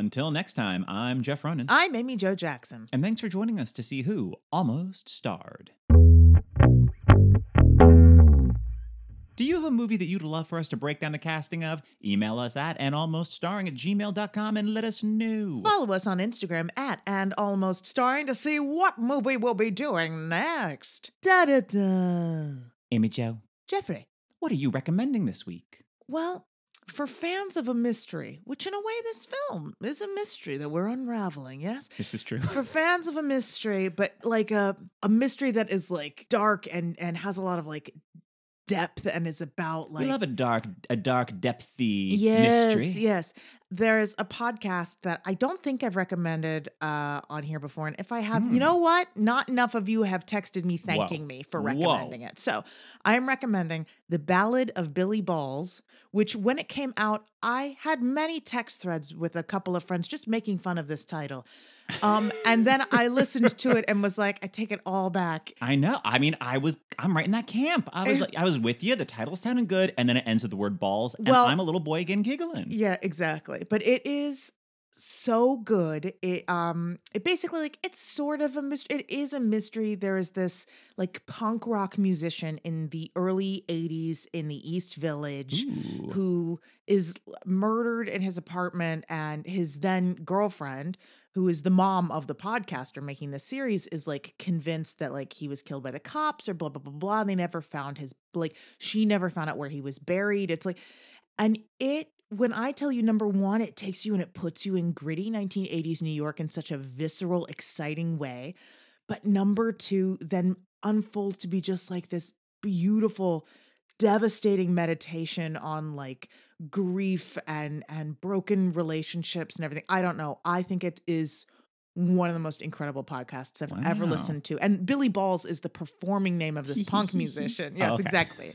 Until next time, I'm Jeff Ronan. I'm Amy Joe Jackson. and thanks for joining us to see who almost starred. Do you have a movie that you'd love for us to break down the casting of? Email us at andalmoststarring at gmail.com and let us know. Follow us on Instagram at and almost starring to see what movie we'll be doing next. Da da da. Amy Joe, Jeffrey. what are you recommending this week? Well, for fans of a mystery, which in a way this film is a mystery that we're unraveling, yes? This is true. For fans of a mystery, but like a a mystery that is like dark and and has a lot of like depth and is about like we love a dark, a dark, depthy yes, mystery. Yes, There's a podcast that I don't think I've recommended uh, on here before. And if I have, Hmm. you know what? Not enough of you have texted me thanking Whoa. me for Whoa. recommending it. So I'm recommending The Ballad of Billy Balls, which when it came out, I had many text threads with a couple of friends just making fun of this title. Um, and then I listened to it and was like, I take it all back. I know. I mean, I was. I'm right in that camp. I was. Eh. like, I was with you. The title sounded good, and then it ends with the word balls, and Well- I'm a little boy again giggling. Yeah, exactly. But it is so good. It um it basically like it's sort of a mystery. It is a mystery. There is this like punk rock musician in the early 80s in the East Village Ooh. who is murdered in his apartment and his then girlfriend who is the mom of the podcaster making the series is like convinced that like he was killed by the cops or blah blah blah blah. They never found his like she never found out where he was buried. It's like and it when i tell you number one it takes you and it puts you in gritty 1980s new york in such a visceral exciting way. But number two then unfolds to be just like this beautiful devastating meditation on like grief and and broken relationships and everything. I don't know. I think it is one of the most incredible podcasts I've ever listened to. And Billy Balls is the performing name of this punk musician. Yes, Okay. exactly.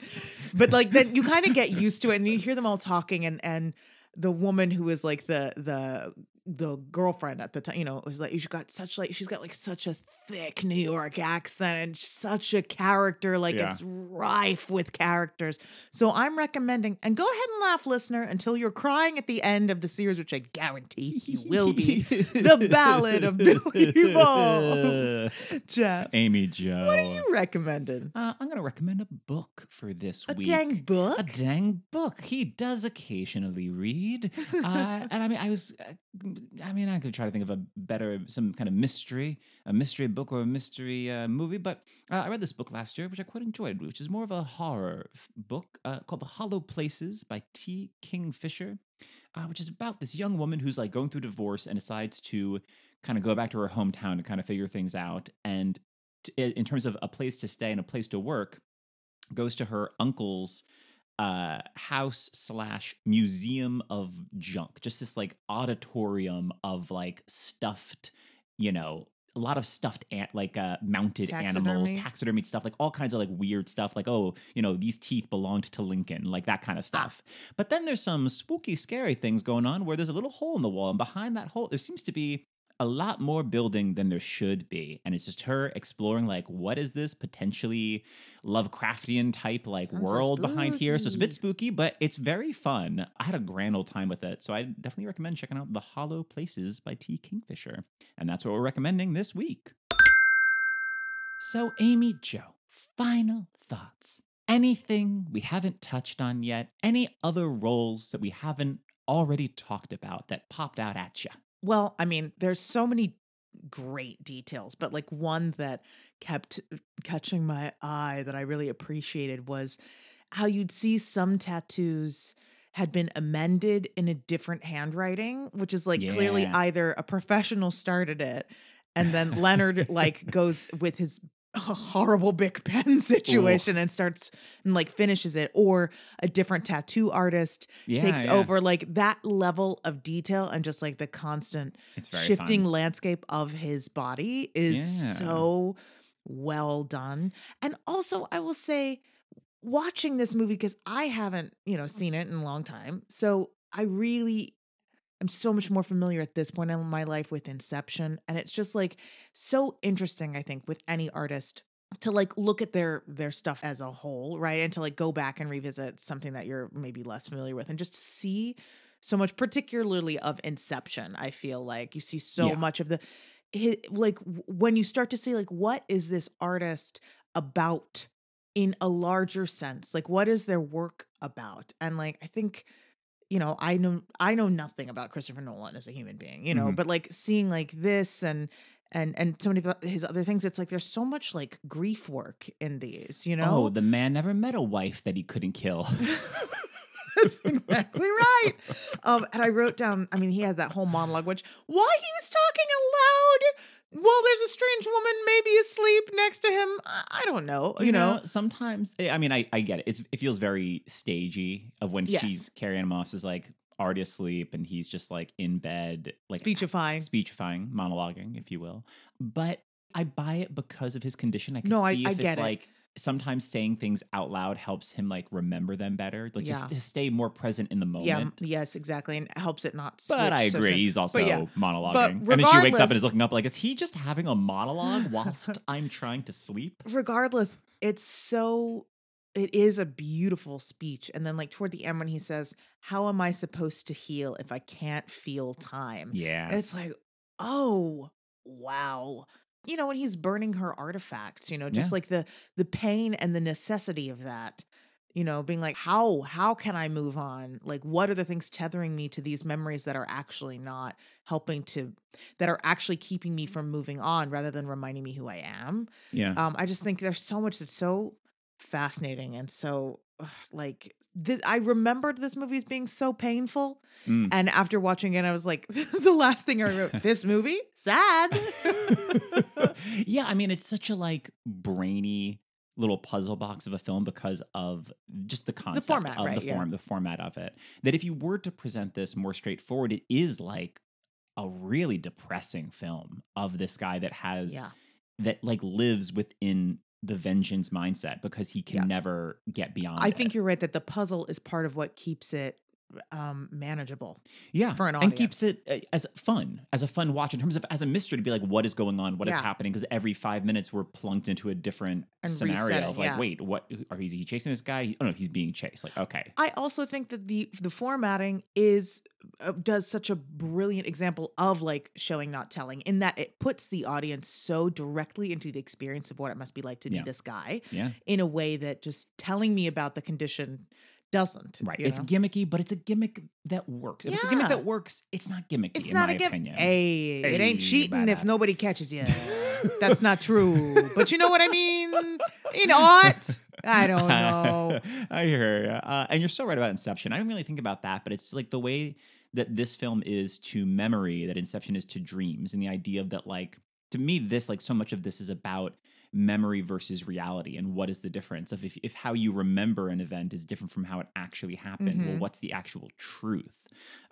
But like then you kind of get used to it and you hear them all talking and and the woman who is like the the the girlfriend at the time, you know, was like she's got such like she's got like such a thick New York accent and such a character, like Yeah. it's rife with characters. So I'm recommending, and go ahead and laugh, listener, until you're crying at the end of the series, which I guarantee you will be. the Ballad of Billy Balls. Jeff, Amy Joe. what are you recommending? Uh, I'm going to recommend a book for this A week. A dang book? A dang book. He does occasionally read, uh, and I mean, I was, uh, I mean, I could try to think of a better, some kind of mystery, a mystery book or a mystery uh, movie. But uh, I read this book last year, which I quite enjoyed, which is more of a horror f- book uh, called *The Hollow Places* by T. Kingfisher, uh, which is about this young woman who's like going through divorce and decides to kind of go back to her hometown to kind of figure things out, and t- in terms of a place to stay and a place to work, goes to her uncle's uh house slash museum of junk just this like auditorium of like stuffed you know a lot of stuffed ant like uh mounted animals Taxidermy. stuff like all kinds of like weird stuff like oh you know these teeth belonged to lincoln like that kind of stuff but then there's some spooky scary things going on where there's a little hole in the wall and behind that hole there seems to be a lot more building than there should be and it's just her exploring like what is this potentially lovecraftian type like Sounds so world behind here? So it's a bit spooky. spooky but it's very fun. I had a grand old time with it so i definitely recommend checking out the hollow places by t. Kingfisher and that's what we're recommending this week. So amy joe final thoughts? Anything we haven't touched on yet? Any other roles that we haven't already talked about that popped out at you Well, I mean, there's so many great details, but like one that kept uh, catching my eye that I really appreciated was how you'd see some tattoos had been amended in a different handwriting, which is like clearly either a professional started it and then Leonard like goes with his horrible Bic pen situation and starts and like finishes it or a different tattoo artist Yeah, takes yeah. over like that level of detail and just like the constant shifting fun. landscape of his body is Yeah. so well done. And also, I will say, watching this movie because I haven't, you know, seen it in a long time, so I really am so much more familiar at this point in my life with Inception, and it's just like so interesting. I think with any artist to like look at their their stuff as a whole right and to like go back and revisit something that you're maybe less familiar with and just see so much, particularly of Inception. I feel like you see so Yeah. much of the, like when you start to see like what is this artist about in a larger sense? Like what is their work about? And like I think you know i know i know nothing about christopher nolan as a human being you know Mhm. but like seeing like this and and and so many of his other things it's like there's so much like grief work in these you know Oh, the man never met a wife that he couldn't kill. That's exactly right. Um, and I wrote down, I mean, he had that whole monologue, which why he was talking aloud while there's a strange woman maybe asleep next to him. I, I don't know. You, know, sometimes eh, I mean, I, I get it. It's it feels very stagey of when Yes. she's Carrie-Anne Moss is like already asleep and he's just like in bed, like speechifying. speechifying, monologuing, if you will. But I buy it because of his condition. I can No, I- see I if get it's it. like sometimes saying things out loud helps him like remember them better, like just to stay more present in the moment. Yeah, yes, exactly. And helps it not switch But I so agree. soon. He's also yeah. monologuing. and then she wakes up and is looking up like, is he just having a monologue whilst I'm trying to sleep? regardless, it's so it is a beautiful speech. And then like toward the end when he says, How am I supposed to heal if I can't feel time? Yeah. It's like, oh wow. You know, when he's burning her artifacts, you know, just Yeah. like the the pain and the necessity of that. You know, being like, how how can I move on? Like, what are the things tethering me to these memories that are actually not helping to that are actually keeping me from moving on rather than reminding me who I am? yeah. Um, I just think there's so much that's so fascinating and so like this, I remembered this movie as being so painful, Mm. and after watching it, I was like, the last thing I wrote, this movie sad. yeah, I mean, it's such a like brainy little puzzle box of a film because of just the concept format, of right, the yeah. form, the format of it. That if you were to present this more straightforward, it is like a really depressing film of this guy that has yeah, that like lives within the vengeance mindset because he can Yeah. never get beyond. I think you're right that the puzzle is part of what keeps it um manageable. yeah, for an and keeps it uh, as fun as a fun watch in terms of as a mystery to be like what is going on, what is Yeah. happening because every five minutes we're plunked into a different And scenario resetting, of like yeah. wait what are he, is he chasing this guy? Oh no, he's being chased. Like okay, I also think that the the formatting is uh, does such a brilliant example of like showing not telling in that it puts the audience so directly into the experience of what it must be like to be this guy yeah, in a way that just telling me about the condition doesn't. right. It's know? gimmicky, but it's a gimmick that works. If it's a gimmick that works, it's not gimmicky. it's in not my a opinion. Hey, it ain't cheating if nobody catches you. That's not true. But you know what I mean? In art. I don't know. I hear you. Uh, and you're so right about Inception. I don't really think about that, but it's like the way that this film is to memory, that Inception is to dreams, and the idea of that, like, to me, this, like, so much of this is about memory versus reality and what is the difference of if, if how you remember an event is different from how it actually happened well Mhm. what's the actual truth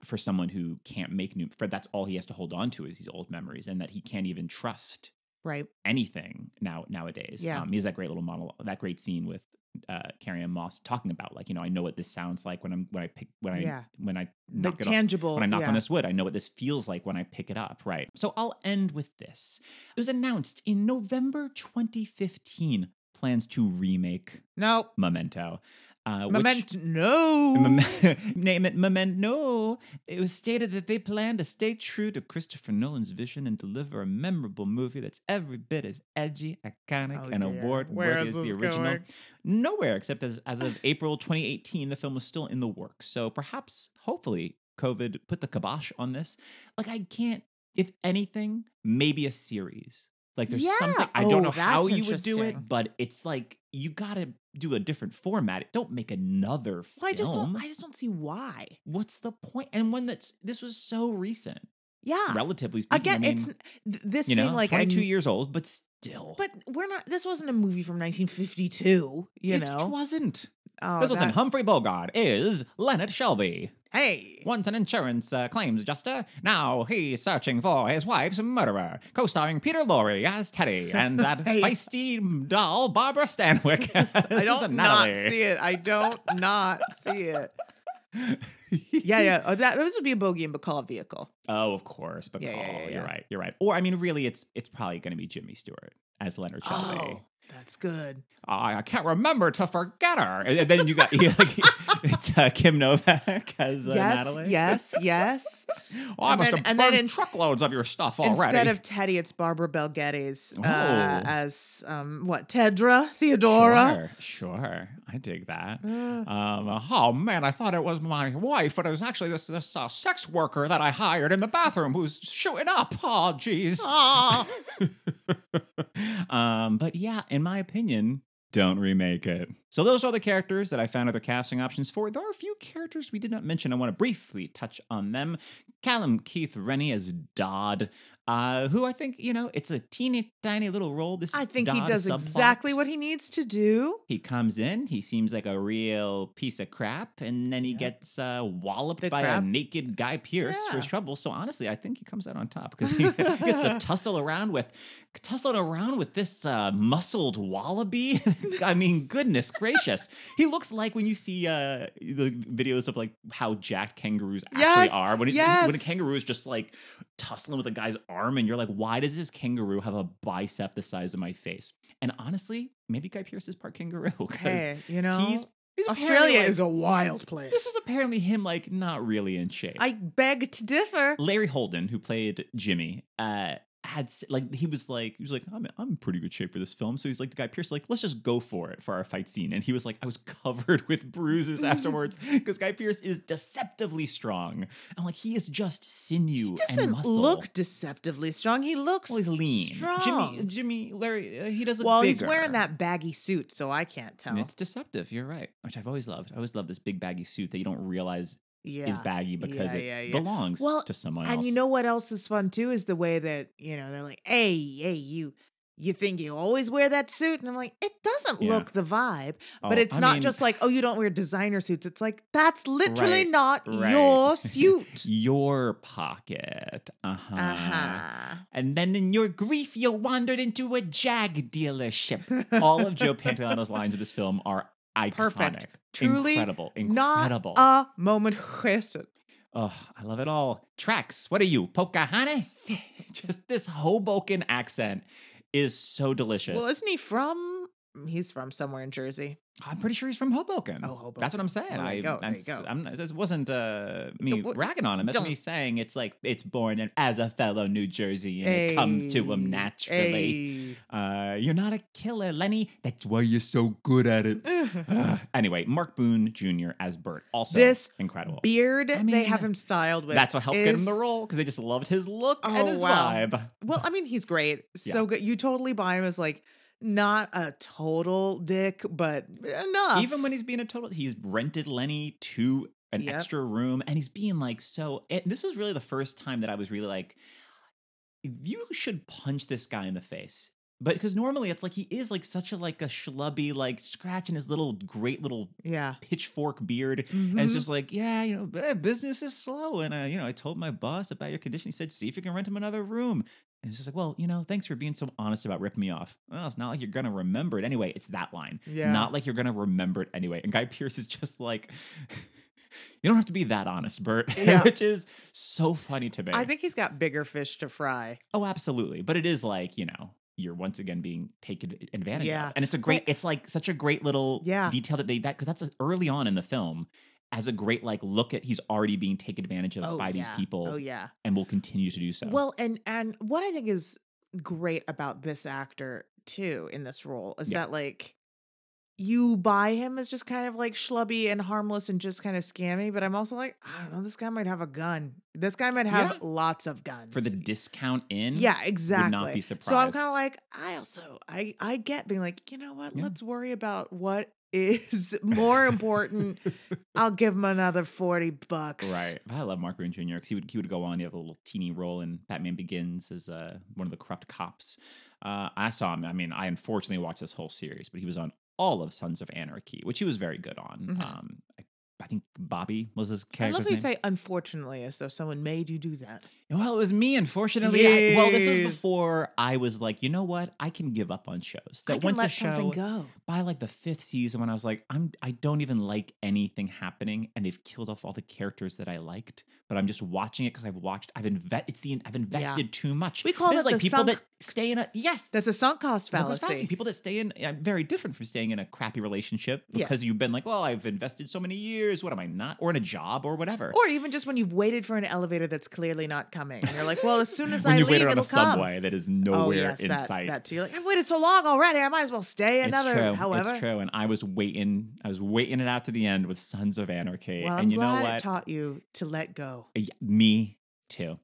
for someone who can't make new for that's all he has to hold on to is these old memories and that he can't even trust Right. anything now nowadays. Yeah. Um, he has that great little monologue, that great scene with uh, Carrie-Anne Moss talking about like you know I know what this sounds like when I'm when I pick when I Yeah. when I The knock it off, tangible. when I knock yeah. on this wood. I know what this feels like when I pick it up. Right. So I'll end with this. It was announced in November 2015 plans to remake No. Memento. Uh, Memento. No. Mem- name it Memento. It was stated that they plan to stay true to Christopher Nolan's vision and deliver a memorable movie that's every bit as edgy, iconic, Oh, and award worthy as the original. going? Nowhere except as, as of April 2018, the film was still in the works. So perhaps, hopefully, COVID put the kibosh on this. Like, I can't, if anything, maybe a series. Like, there's Yeah. something, I Oh, don't know how you would do it, but it's like, you gotta do a different format. Don't make another film. Well, I just don't. I just don't see why. What's the point? And one that's this was so recent, Yeah. relatively speaking. Again, I mean, it's this you being like a 22 n- years old, but still, But we're not. This wasn't a movie from 1952. You know? it wasn't. Oh, this wasn't Humphrey Bogart. Is Leonard Shelby. Hey. Once an insurance uh, claims adjuster, now he's searching for his wife's murderer. Co-starring Peter Lorre as Teddy and that Hey. feisty doll Barbara Stanwyck. I don't not see it. I don't not see it. Yeah, yeah. Oh, that this would be a Bogey and Bacall vehicle. Oh, of course, but Yeah, yeah, yeah, you're right. You're right. Or I mean, really, it's it's probably going to be Jimmy Stewart as Leonard Shelby. Oh, That's good. I, I can't remember to forget her. And, then you got you like, it's uh, Kim Novak as uh, yes, Natalie. yes, yes. Oh, I And must then- have and burned then in- truckloads of your stuff already. Instead of Teddy, it's Barbara Bel Geddes uh, Oh. as um, what Tedra Theodora. Sure, sure. I dig that. Um, oh man, I thought it was my wife, but it was actually this this uh, sex worker that I hired in the bathroom who's shooting up. Oh, jeez. um, but yeah, in my opinion, don't remake it. So those are the characters that I found other casting options for. There are a few characters we did not mention. I want to briefly touch on them. Callum Keith Rennie as Dodd, uh, who I think you know it's a teeny tiny little role. This I think he does subplot. exactly what he needs to do. He comes in, he seems like a real piece of crap, and then he Yeah. gets uh, walloped The by crap? a naked Guy Pearce for his trouble. So honestly, I think he comes out on top because he gets to tussle around with tussling around with this uh, muscled wallaby. I mean, goodness gracious, he looks like when you see uh, the videos of like how jacked kangaroos actually Yes, are. When it, when a kangaroo is just like tussling with a guy's arm, and you're like, why does this kangaroo have a bicep the size of my face? And honestly, maybe Guy Pearce is part kangaroo because Hey, you know, he's, he's Australia like- is a wild place. This is apparently him like not really in shape. I beg to differ. Larry Holden, who played Jimmy, uh, had like he was like he was like I'm I'm in pretty good shape for this film. So he's like the guy Pearce like let's just go for it for our fight scene. And he was like I was covered with bruises afterwards because Guy Pearce is deceptively strong. I'm like he is just sinew He doesn't look deceptively strong. He looks well, he's lean. strong. Jimmy, Jimmy, Larry, uh, he does look well, he's wearing that baggy suit, so I can't tell. And it's deceptive. You're right, which I've always loved. I always love this big baggy suit that you don't realize yeah. is baggy because Yeah, it yeah, yeah. belongs Well, to someone else. And you know what else is fun too is the way that you know they're like, "Hey, hey, you, you think you always wear that suit?" And I'm like, it doesn't look the vibe. But Oh, it's I not mean, just like, oh, you don't wear designer suits. It's like that's literally Right, not right. your suit. your pocket. Uh-huh. uh huh. And then in your grief, you wandered into a Jag dealership. All of Joe Pantoliano's lines of this film are iconic. Perfect. Truly incredible. Not a moment wasted. oh, I love it all. Tracks. What are you, Pocahontas? Just this Hoboken accent is so delicious. Well, isn't he from? He's from somewhere in Jersey. I'm pretty sure he's from Hoboken. Oh, Hoboken. That's what I'm saying. Well, I, go. There you go. I'm, this wasn't uh, me ragging on him. That's me saying it's like it's born in, as a fellow New Jersey and it comes to him naturally. Uh, you're not a killer, Lenny. That's why you're so good at it. Anyway, Mark Boone Jr. as Bert, also This incredible. Beard I they have him styled with. That's what helped get him the role because they just loved his look Oh, and his wow. vibe. Well, I mean, he's great. So good. You totally buy him as like not a total dick, but enough. Even when he's being a total, he's rented Lenny to an Yep. extra room, and he's being like so. And this was really the first time that I was really like, you should punch this guy in the face. But because normally it's like he is like such a like a schlubby, like scratching his little great little yeah. pitchfork beard. And it's Mhm. just like, yeah, you know, eh, business is slow. And, uh, you know, I told my boss about your condition. He said, see if you can rent him another room. And it's just like, well, you know, thanks for being so honest about ripping me off. Well, it's not like you're going to remember it anyway. It's that line. Yeah. Not like you're going to remember it anyway. And Guy Pearce is just like, you don't have to be that honest, Bert, Yeah. which is so funny to me. I think he's got bigger fish to fry. oh, absolutely. But it is like, you know, you're once again being taken advantage Yeah. of. And it's a great, it's like such a great little Yeah. detail that they, that, because that's uh, early on in the film as a great, like, look at, he's already being taken advantage of Oh, by these people Oh yeah. and will continue to do so. Well, and and what I think is great about this actor too in this role is Yeah. that like you buy him as just kind of like schlubby and harmless and just kind of scammy, but I'm also like, I don't know, this guy might have a gun. This guy might have Yeah. lots of guns. for the discount in, yeah, exactly. Not be surprised. So I'm kind of like, I also I I get being like, you know what? Yeah. Let's worry about what is more important. I'll give him another 40 bucks. Right. I love Mark Boone Jr. because he would he would go on. He have a little teeny role in Batman Begins as uh, one of the corrupt cops. Uh, I saw him. I mean, I unfortunately watched this whole series, but he was on all of Sons of Anarchy, which he was very good on. Mhm. Um, I, I think Bobby was his character. I love that you say unfortunately as though someone made you do that. Well, it was me, unfortunately. I- well, this was before I was like, you know what? I can give up on shows. I That can once let a show, something go. by like the fifth season when I was like, I'm I don't even like anything happening, and they've killed off all the characters that I liked, but I'm just watching it because I've watched, I've invested, it's the I've invested too much. We call This it like people sunk that stay in a yes. That's a sunk cost cost fallacy. People that stay in I'm very different from staying in a crappy relationship Yes. because you've been like, well, I've invested so many years. What am I not? Or in a job or whatever. Or even just when you've waited for an elevator that's clearly not coming. And you're like, well, as soon as when I you leave, waited on it'll a come. subway that is Oh, nowhere yes, in that, sight. that too. You're like, I've waited so long already. I might as well stay another. it's true. However, it's true. And I was waiting. I was waiting it out to the end with Sons of Anarchy. well, I'm and you glad know it what? taught you to let go. Yeah, me too.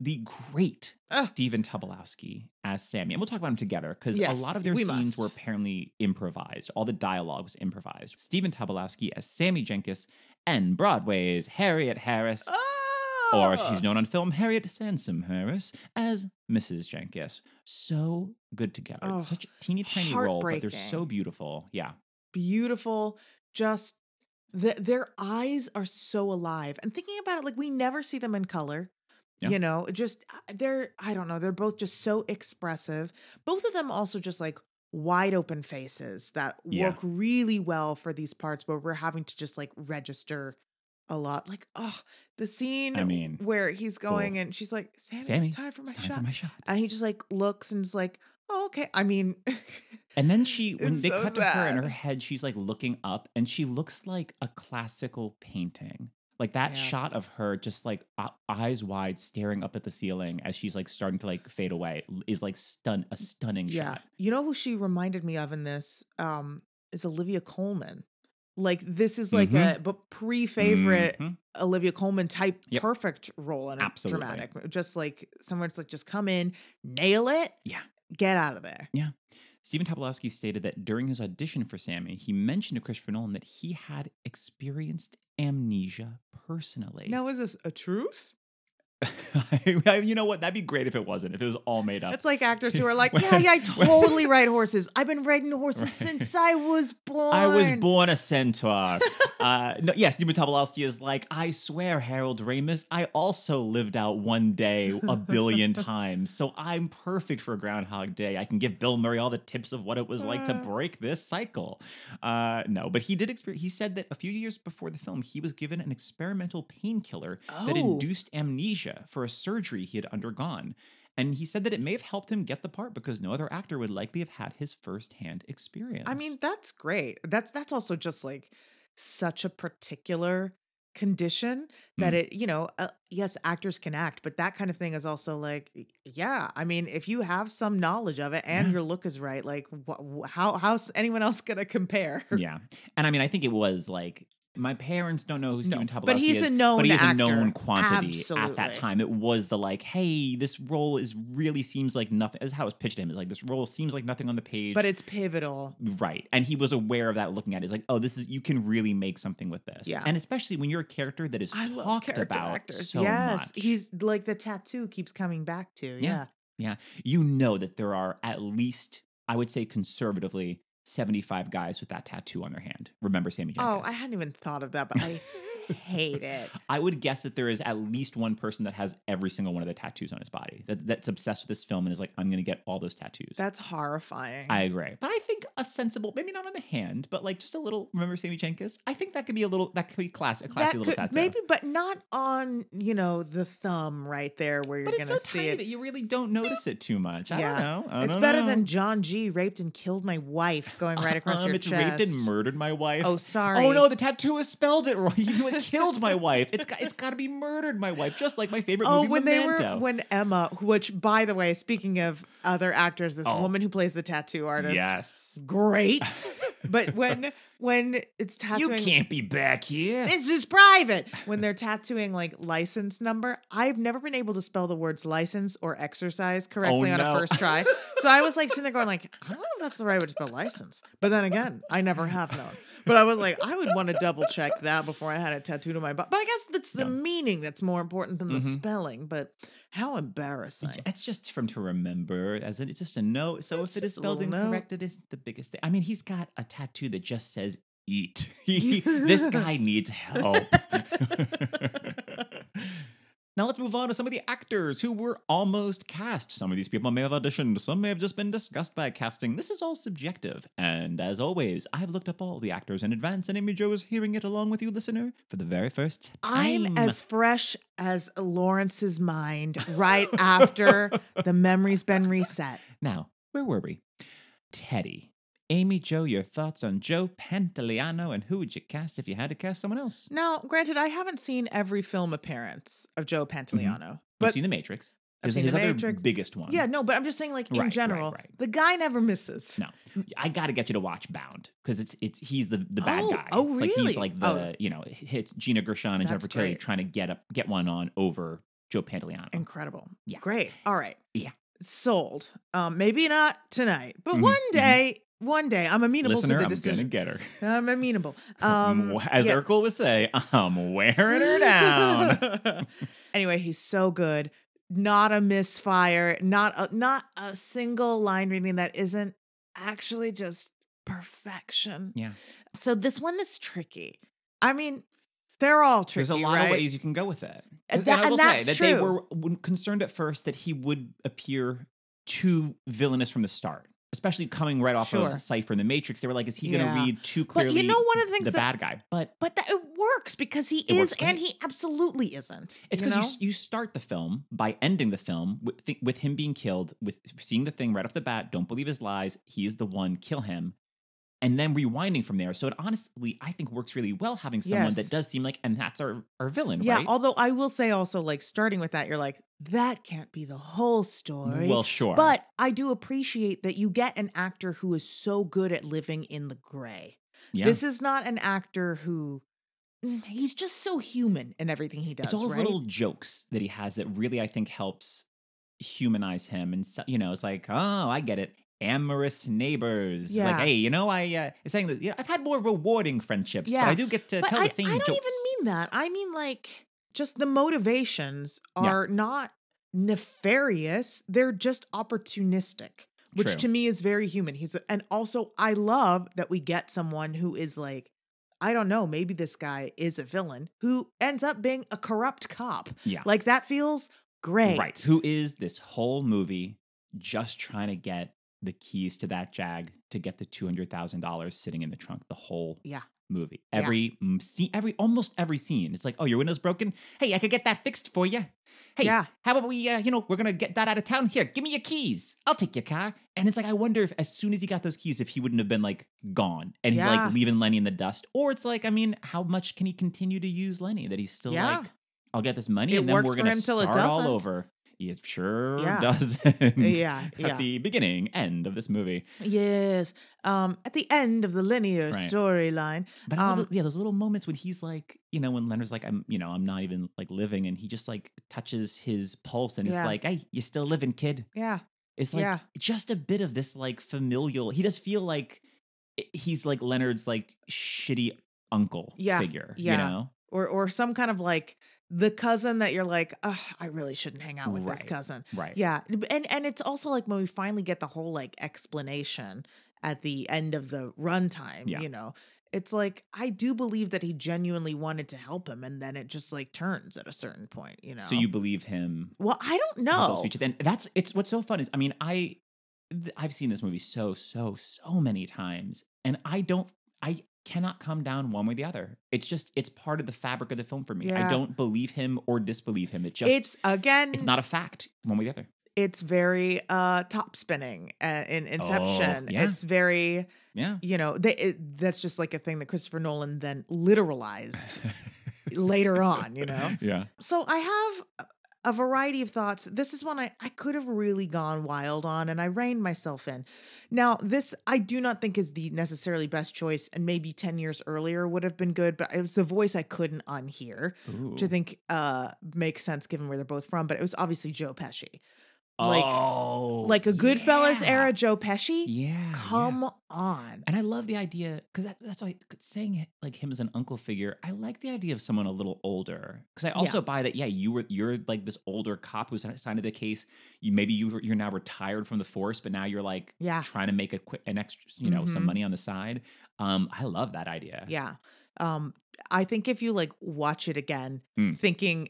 The great Ugh. Stephen Tobolowsky as Sammy, and we'll talk about him together because Yes, a lot of their we scenes must. were apparently improvised. All the dialogue was improvised. Stephen Tobolowsky as Sammy Jenkins and Broadway's Harriet Harris, Oh! or as she's known on film, Harriet Sansom Harris as Mrs. Jenkins. So good together. Oh, It's such a teeny tiny role, but they're so beautiful. Yeah. beautiful. Just the, their eyes are so alive. And thinking about it, like we never see them in color. Yeah. You know, just uh, they're I don't know, they're both just so expressive. Both of them also just like wide open faces that Yeah. work really well for these parts where we're having to just like register a lot. Like, oh, the scene I mean, where he's going and she's like, Sammy, Sammy, it's time for my it's time shot. for my shot. and he just like looks and is like, oh, okay. I mean, And then she, when they so cut to her in her head, she's like looking up and she looks like a classical painting. Like that Yeah. shot of her just like eyes wide staring up at the ceiling as she's like starting to like fade away is like stun a stunning yeah. shot. You know who she reminded me of in this? Um, is Olivia Colman. Like this is like Mhm. a but pre-favorite Mhm. Olivia Colman type Yep. perfect role in a Absolutely. dramatic. Just like somewhere it's like just come in, nail it, Yeah. get out of there. Yeah. Stephen Tobolowsky stated that during his audition for Sammy, he mentioned to Christopher Nolan that he had experienced amnesia personally. Now is this a truth? you know what? That'd be great if it wasn't. If it was all made up. It's like actors who are like, yeah, yeah, I totally ride horses. I've been riding horses Right. since I was born. I was born a centaur. uh, no, yes, Tobolowsky is like, I swear, Harold Ramis, I also lived out one day a billion times. So I'm perfect for Groundhog Day. I can give Bill Murray all the tips of what it was like to Uh. break this cycle. Uh, no, but he did experience, he said that a few years before the film, he was given an experimental painkiller that Oh. induced amnesia for a surgery he had undergone. And he said that it may have helped him get the part because no other actor would likely have had his firsthand experience. I mean, that's great. That's that's also just like such a particular condition that Mm. it, you know, uh, yes, actors can act, but that kind of thing is also like, yeah. I mean, if you have some knowledge of it and Yeah. your look is right, like, wh- wh- how how's anyone else gonna compare? yeah. And I mean, I think it was like my parents don't know who No, Stephen Tobolowsky but he's is, a known but he's a known quantity at that time. It was the like, hey, this role is really seems like nothing. Is how it's pitched to him is like this role seems like nothing on the page, But it's pivotal. right. And he was aware of that, looking at it. It's like, oh, this is you can really make something with this. Yeah. and especially when you're a character that is I talked about actors. so yes, much. he's like the tattoo keeps coming back to. Yeah. Yeah. you know that there are at least, I would say, conservatively. 75 guys with that tattoo on their hand. Remember Sammy Jenkins? Oh, I hadn't even thought of that, but I hate it. I would guess that there is at least one person that has every single one of the tattoos on his body that, that's obsessed with this film and is like, I'm going to get all those tattoos. That's horrifying. I agree. But I think a sensible, maybe not on the hand, but like just a little, remember Sammy Jenkins? I think that could be a little, that could be class, a classy that little could, tattoo. maybe, but not on you know the thumb right there where you're but it's gonna so see tiny it. that you really don't notice it too much. I Yeah. don't know. I it's don't better know. than John G. raped and killed my wife going right across um, your it's chest. raped and murdered my wife. Oh, sorry. Oh no, the tattoo has spelled it wrong. You killed my wife. It's got, it's got to be murdered my wife, just like my favorite Oh, movie, when they were when Emma, which by the way, speaking of other actors, this Oh. woman who plays the tattoo artist, yes, great. but when when it's tattooing, you can't be back here. this is private. When they're tattooing like license number, I've never been able to spell the words license or exercise correctly oh, on a Oh, first try. So I was like sitting there going like, I don't know if that's the right way to spell license. But then again, I never have known. But I was like, I would want to double check that before I had it tattooed on my butt. But I guess that's the Yeah. meaning that's more important than the Mhm. spelling. But how embarrassing. It's just from to remember, as in, it's just a note. So It's if it is spelled little note. incorrect, it isn't the biggest thing. I mean, he's got a tattoo that just says "eat." This guy needs help. Now let's move on to some of the actors who were almost cast. Some of these people may have auditioned, some may have just been discussed by casting. This is all subjective. And as always, I've looked up all the actors in advance, and Amy Jo is hearing it along with you, listener, for the very first time. I'm as fresh as Lawrence's mind right after the memory's been reset. Now, where were we? Teddy. Amy Jo, your thoughts on Joe Pantoliano and who would you cast if you had to cast someone else? Now, granted, I haven't seen every film appearance of Joe Pantoliano, You've but seen The Matrix. I've His, seen his The other Matrix. biggest one. yeah, no, but I'm just saying, like in Right, right, general, right. the guy never misses. No, I got to get you to watch Bound because it's it's he's the the bad Oh, guy. oh, it's like he's like the Oh. you know hits Gina Gershon and Jennifer Tilly trying to get up get one on over Joe Pantoliano. Incredible. Yeah. Great. All right. Yeah. Sold. Um, maybe not tonight, but Mhm, one mhm. day, one day, I'm amenable Listener, to the I'm decision. gonna get her. I'm amenable. Um, As yeah. Urkel would say, I'm wearing her down. anyway, he's so good. Not a misfire. Not a not a single line reading that isn't actually just perfection. Yeah. So this one is tricky. I mean, they're all tricky. There's a lot right? of ways you can go with that. And I and will that's say that they were concerned at first that he would appear too villainous from the start, especially coming right off Sure. of Cypher in the Matrix. They were like, is he going to read too But you clearly know one of the things the that- bad guy? But But that it works because he is, and he absolutely isn't. It's because you, you start the film by ending the film with, with him being killed, with seeing the thing right off the bat. Don't believe his lies. He's the one. Kill him. And then rewinding from there. So it honestly, I think, works really well having someone Yes. that does seem like, and that's our, our villain, Yeah, right? although I will say also like starting with that, you're like, that can't be the whole story. Well, sure. But I do appreciate that you get an actor who is so good at living in the gray. yeah. This is not an actor who mm, he's just so human in everything he does. it's all those right? little jokes that he has that really, I think, helps humanize him. And, so, you know, it's like, oh, I get it. Amorous neighbors. Yeah. Like, hey, you know, I, uh, it's saying that, yeah, I've had more rewarding friendships, but Yeah. I do get to but tell I, the same I don't jokes. even mean that. I mean like just the motivations Yeah. are not nefarious. They're just opportunistic, which True. to me is very human. He's and also I love that we get someone who is like I don't know, maybe this guy is a villain who ends up being a corrupt cop. Yeah. Like that feels great. Right. Who is this whole movie just trying to get the keys to that Jag to get the $200,000 sitting in the trunk the whole Yeah. movie. Every mm, scene, every almost every scene. It's like, "Oh, your window's broken? Hey, I could get that fixed for you." Hey, Yeah. how about we uh, you know, we're going to get that out of town. Here, give me your keys. I'll take your car. And it's like I wonder if as soon as he got those keys if he wouldn't have been like gone and he's Yeah. like leaving Lenny in the dust or it's like, I mean, how much can he continue to use Lenny that he's still Yeah. like I'll get this money It and then works we're going to him till it start all over. It sure Yeah. doesn't. Yeah, At yeah. the beginning, end of this movie. Yes. Um at the end of the linear Right. storyline. But Um, yeah, those little moments when he's like, you know, when Leonard's like, I'm, you know, I'm not even like living, and he just like touches his pulse, and Yeah. it's like, hey, you still living, kid? Yeah. It's like Yeah. just a bit of this like familial. He does feel like he's like Leonard's like shitty uncle Yeah, figure. yeah. You know? or or some kind of like the cousin that you're like, I really shouldn't hang out with this cousin. Right. Yeah, and and it's also like when we finally get the whole like explanation at the end of the runtime. Yeah. You know, it's like I do believe that he genuinely wanted to help him, and then it just like turns at a certain point. You know, So you believe him? well, I don't know. speech end. That's it's what's so fun is I mean I I've seen this movie so so so many times and I don't I cannot come down one way or the other. It's just it's part of the fabric of the film for me. Yeah. I don't believe him or disbelieve him. It just it's again, it's not a fact one way or the other. it's very uh top spinning uh, in Inception. Oh, yeah. It's very Yeah. you know they, it, that's just like a thing that Christopher Nolan then literalized later on. You know. yeah. So I have a- variety of thoughts. This is one I, I could have really gone wild on and I reined myself in. Now, this I do not think is the necessarily best choice, and maybe 10 years earlier would have been good, but it was the voice I couldn't unhear, which I think uh makes sense given where they're both from, but it was obviously Joe Pesci. Like- oh, Like a Goodfellas yeah. era Joe Pesci. Yeah. yeah. Come on. And I love the idea because that, that's why saying like him as an uncle figure. I like the idea of someone a little older because I also buy that. Yeah, you were you're like this older cop who's signed to the case. You maybe you you're now retired from the force, but now you're like Yeah. trying to make a quick an extra you know some Mhm. money on the side. Um, I love that idea. Yeah. Um, I think if you like watch it again, Mm. thinking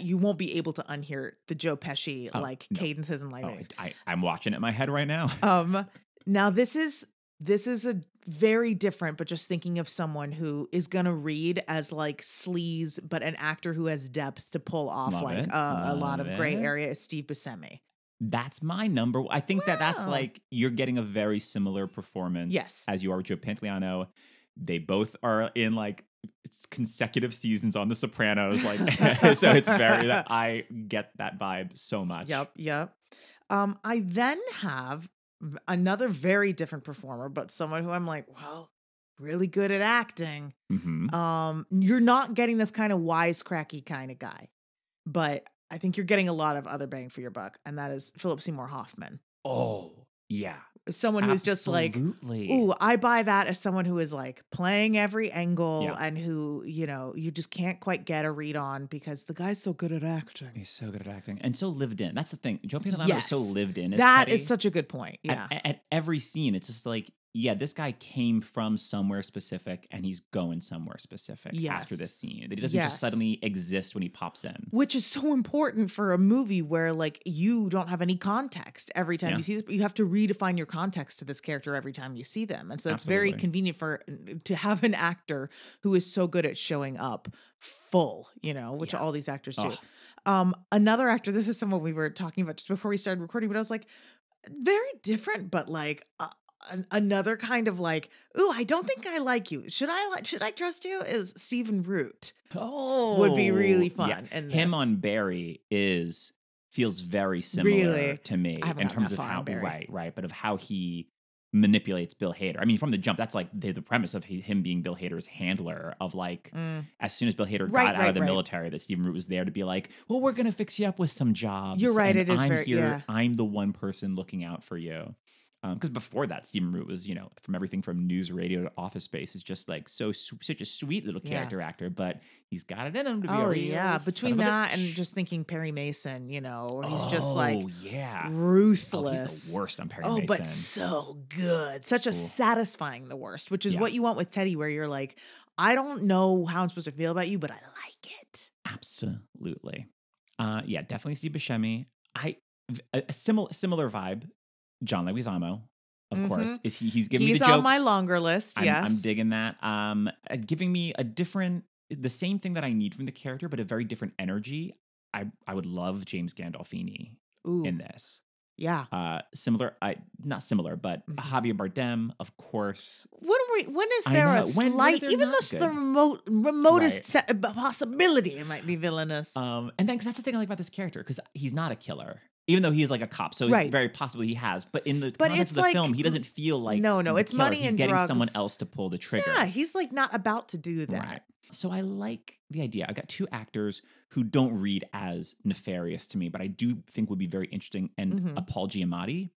you won't be able to unhear the Joe Pesci Oh, like no. cadences and Oh. I, I'm watching it in my head right now. Um, now this is this is a very different, but just thinking of someone who is gonna read as like sleaze, but an actor who has depth to pull off Love like it. uh, a lot of Love gray it. area is Steve Buscemi. That's my number. I think that that's like you're getting a very similar performance Yes. as you are with Joe Pantoliano. They both are in like it's consecutive seasons on The Sopranos. Like so it's very that I get that vibe so much. Yep, yep. Um, I then have another very different performer, but someone who I'm like, well, really good at acting. hmm Um, you're not getting this kind of wisecracky kind of guy, but I think you're getting a lot of other bang for your buck, and that is Philip Seymour Hoffman, Oh, yeah. Someone who's just like, ooh, I buy that as someone who is like playing every angle Yeah. and who you know you just can't quite get a read on because the guy's so good at acting. He's so good at acting and so lived in. That's the thing. Joe Pantoliano is so lived in. That Teddy. is such a good point. Yeah. At, at every scene, it's just like, yeah, this guy came from somewhere specific and he's going somewhere specific after this scene. That he doesn't Yes. just suddenly exist when he pops in. which is so important for a movie where like you don't have any context every time Yeah. you see this but you have to redefine your context to this character every time you see them and so it's very convenient for to have an actor who is so good at showing up full you know which Yeah. all these actors do um another actor this is someone we were talking about just before we started recording but i was like very different but like uh, an- another kind of like ooh i don't think i like you should i should i trust you is stephen root Oh, would be really yeah. fun in Him on Barry is feels very similar Really? to me in terms of how right, right, but of how he manipulates Bill Hader. I mean, from the jump, that's like the, the premise of him being Bill Hader's handler. Of like, Mm. as soon as Bill Hader Right, got out of the right. military, that Stephen Root was there to be like, "Well, we're gonna fix you up with some jobs." You're right, and it is I'm very- here. yeah. I'm the one person looking out for you. Because before that, Stephen Root was, you know, from everything from news radio to Office Space, is just like so su- such a sweet little Yeah. character actor. But he's got it in him to be a Oh yeah, between that and just thinking Perry Mason, you know, he's just like Oh, yeah, Oh, ruthless. he's the worst on Perry Oh, Mason. but so good. Such a Ooh. satisfying the worst, which is Yeah. what you want with Teddy, where you're like, I don't know how I'm supposed to feel about you, but I like it. Absolutely. Uh, yeah, definitely Steve Buscemi. I a, a similar similar vibe. John Leguizamo, of course, is he? He's giving Mm-hmm. He's me the on my longer list. I'm, yes, I'm digging that. Um, giving me a different, the same thing that I need from the character, but a very different energy. I I would love James Gandolfini Ooh, in this. yeah. Uh, similar, I not similar, but Mhm. Javier Bardem, of course. When we, when is there a. When- when slight, there even the good? remote remotest Right. uh, possibility it might be villainous? Um, and then 'cause that's the thing I like about this character because he's not a killer, even though he's like a cop. So Right. very possibly he has, but in the But context of the like- film, he doesn't feel like No, no, it's killer. money he's and getting someone drugs. else to pull the trigger. yeah, he's like not about to do that. Right. So I like the idea. I got two actors who don't read as nefarious to me, but I do think would be very interesting. And Mhm. a Paul Giamatti,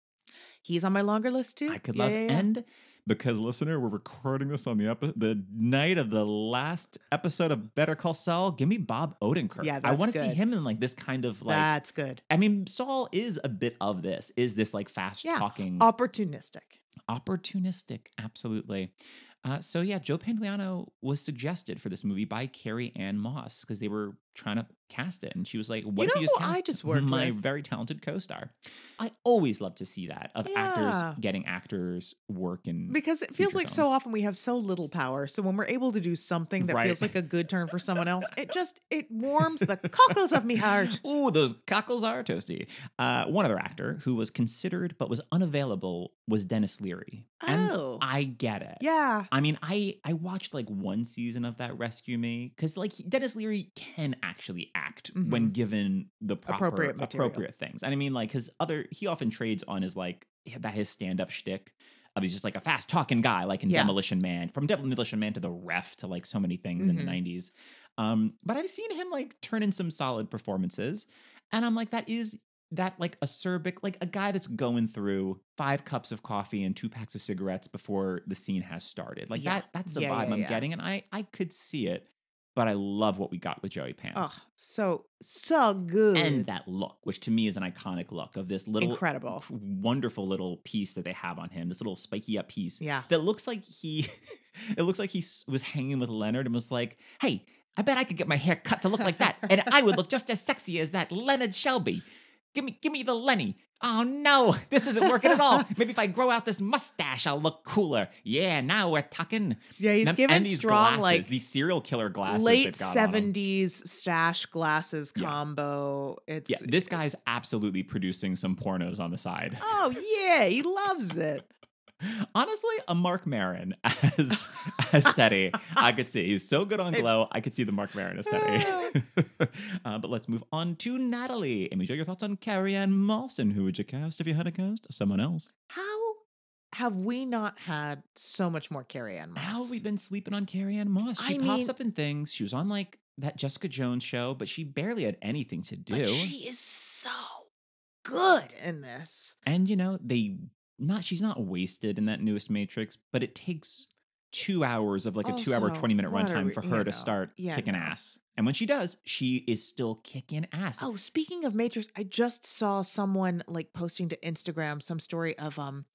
He's on my longer list too. I could Yeah, love. yeah, yeah. And because listener, we're recording this on the epi- the night of the last episode of Better Call Saul. Give me Bob Odenkirk. Yeah, I want to see him in like this kind of like. That's good. I mean, Saul is a bit of this. Is this like fast Yeah. talking, Opportunistic. opportunistic? Absolutely. Uh, so yeah, Joe Pantoliano was suggested for this movie by Carrie-Anne Moss because they were trying to cast it, and she was like, "What if know you just who I just worked my with? very talented co-star?" I always love to see that of Yeah. actors getting actors work in Because it feels like so often we have so little power. So when we're able to do something that Right. feels like a good turn for someone else, it just it warms the cockles of me heart. Ooh, those cockles are toasty. Uh, one other actor who was considered but was unavailable was Denis Leary. And Oh. I get it. Yeah. I mean, I I watched like one season of that Rescue Me because like Denis Leary can actually act when Mhm. given the proper Appropriate appropriate, things. And I mean, like his other, he often trades on his like that his stand up shtick. Of he's just like a fast talking guy, like in Yeah. Demolition Man, from Demolition Man to the Ref to like so many things in the Mhm. '90s. Um, but I've seen him like turn in some solid performances, and I'm like, that is that like acerbic, like a guy that's going through five cups of coffee and two packs of cigarettes before the scene has started. Like Yeah. that, that's the Yeah, vibe yeah, I'm getting, and I I could see it, but I love what we got with Joey Pants. Oh, so so good. And that look, which to me is an iconic look of this little Incredible. wonderful little piece that they have on him, this little spiky up piece yeah. that looks like he, it looks like he was hanging with Leonard and was like, "Hey, I bet I could get my hair cut to look like that, and I would look just as sexy as that Leonard Shelby. Give me, give me the Lenny. Oh no, this isn't working at all. Maybe if I grow out this mustache, I'll look cooler. Yeah, now we're talking. Yeah, he's And- given and strong glasses, like these serial killer glasses. late they've got on 'em. seventies stash glasses Yeah. combo. It's Yeah, this guy's absolutely producing some pornos on the side. oh yeah, he loves it. Honestly, a Marc Maron as as Teddy, I could see. He's so good on Glow. I could see the Marc Maron as Teddy. uh, but let's move on to Natalie. Amy, share your thoughts on Carrie-Anne Moss and who would you cast if you had to cast someone else? How have we not had so much more Carrie-Anne Moss? How have we been sleeping on Carrie-Anne Moss? She I pops mean- up in things. She was on like that Jessica Jones show, but she barely had anything to do. But she is so good in this. and you know, they not she's not wasted in that newest Matrix, but it takes two hours of like a two hour, 20 minute runtime for you her to know, start yeah, kicking no. ass. And when she does, she is still kicking ass. Oh, speaking of Matrix, I just saw someone like posting to Instagram some story of um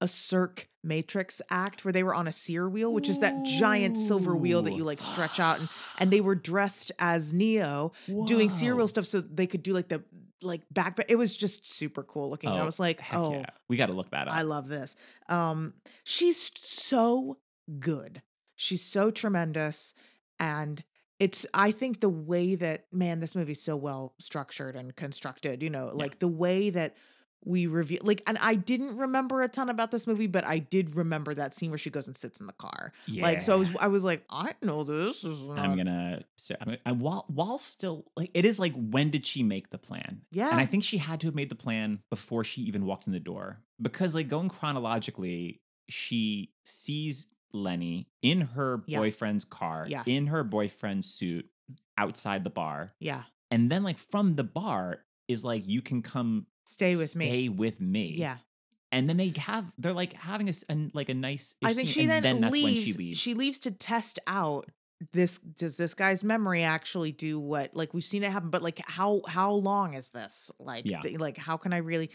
a Cirque Matrix act where they were on a Cyr wheel, which is that giant silver wheel that you like stretch out and and they were dressed as Neo doing Cyr wheel stuff so they could do like the like back but it was just super cool looking. and I Oh, was like, "Oh, yeah. We got to look that up. I love this. Um, she's so good. She's so tremendous. And it's, I think the way that, man, this movie's so well structured and constructed, you know, like the way that we review, like, and I didn't remember a ton about this movie, but I did remember that scene where she goes and sits in the car. Yeah. Like, so I was, I was like, I know this. is I'm gonna say, I mean, I, while while still like it is like when did she make the plan? Yeah. and I think she had to have made the plan before she even walked in the door because like going chronologically, she sees Lenny in her Yeah. boyfriend's car, Yeah. in her boyfriend's suit, outside the bar, yeah. and then like from the bar is like you can come Stay with me. stay with me, Yeah. and then they have they're like having a an- like a nice. I think she and then, that's leaves. when she leaves. She leaves to test out this. Does this guy's memory actually do what? Like we've seen it happen, but like how how long is this? Like Yeah. th- like how can I really?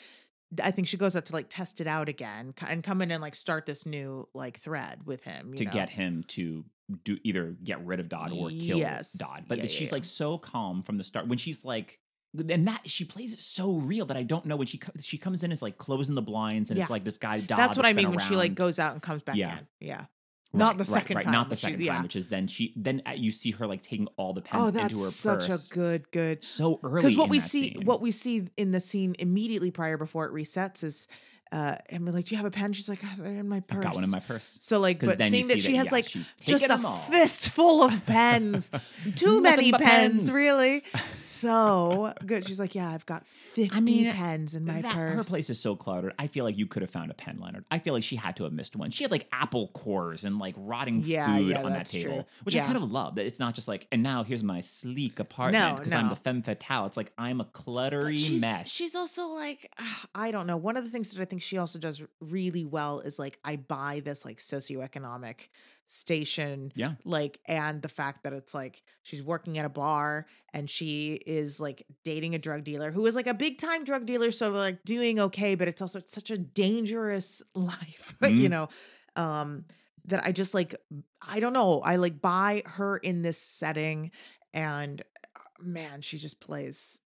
I think she goes out to like test it out again and come in and like start this new like thread with him you to know? get him to do either get rid of Dodd or kill Yes. Dodd. But yeah, she's yeah. like so calm from the start when she's like and that she plays it so real that I don't know when she she comes in as like closing the blinds and it's like this guy Dodd. That's what I mean when she like goes out and comes back Yeah. in. Yeah. Right, not the right, second right, time, not the but she- second time, yeah. which is then she then uh, you see her like taking all the pens Oh, into that's her such purse. a good good so early because what we see scene. what we see in the scene immediately prior before it resets is uh and we're like do you have a pen she's like "Oh, they're in my purse I've got one in my purse. so like, but then seeing that see she that, has yeah, like just a fistful of pens too many pens, pens. really so good she's like yeah i've got 50 I mean, pens in my that, purse Her place is so cluttered. I feel like you could have found a pen, Leonard. I feel like she had to have missed one. She had like apple cores and like rotting Yeah, food yeah, on that table, true. which. I kind of love. That it's not just like, and now here's my sleek apartment No, because I'm the femme fatale. It's like I'm a cluttery she's, mess. She's also like, I don't know. One of the things that I think she also does really well is like, I buy this like socioeconomic station. Yeah. Like, and the fact that it's like she's working at a bar and she is like dating a drug dealer who is like a big time drug dealer. So like doing okay, but it's also such a dangerous life, you Mhm. know? Um, that I just like, I don't know. I like buy her in this setting and uh, man, she just plays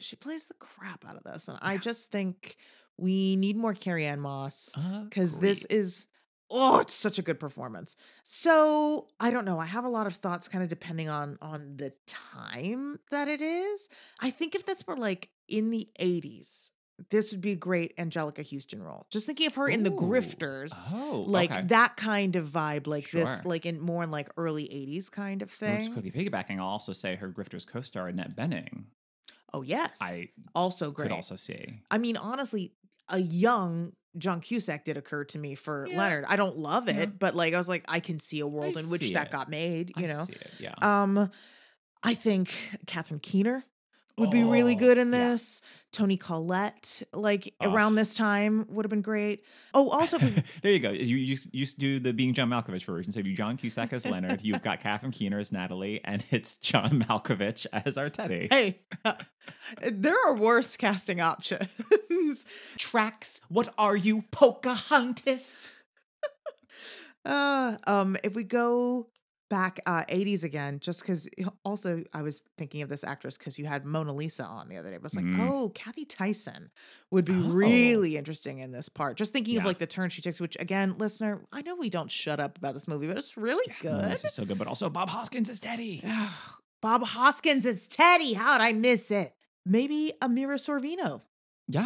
she plays the crap out of this. And I just think we need more Carrie-Anne Moss ah, because this is oh, it's such a good performance. So I don't know. I have a lot of thoughts, kind of depending on on the time that it is. I think if this were like in the eighties, this would be a great Anjelica Huston role. Just thinking of her in the Grifters. Oh, Like okay. that kind of vibe, like this, like in more in like early '80s kind of Well, Just thing. quickly piggybacking, I'll also say her Grifters co-star Annette Bening. Oh yes, I also great. could also see. I mean, honestly, a young John Cusack did occur to me for Yeah. Leonard. I don't love it, Yeah. but like I was like, I can see a world in which that it. got made. You I know, see it, yeah. um, I think Catherine Keener would be really Oh, good in yeah. this. Toni Collette, like Oh. around this time, would have been great. Oh, also, there you go. You you used to do the being John Malkovich version. So if you John Cusack as Leonard, you've got Catherine Keener as Natalie, and it's John Malkovich as our Teddy. hey, there are worse casting options. Tracks, what are you, Pocahontas? Uh, um, if we go back uh 80s again just because also i was thinking of this actress because you had mona lisa on the other day but it's like Mm. oh cathy tyson would be Oh. really interesting in this part just thinking of like the turn she takes which again listener i know we don't shut up about this movie but it's really Yeah, good This is so good, but also Bob Hoskins is Teddy. bob hoskins is teddy how'd i miss it maybe amira sorvino Yeah.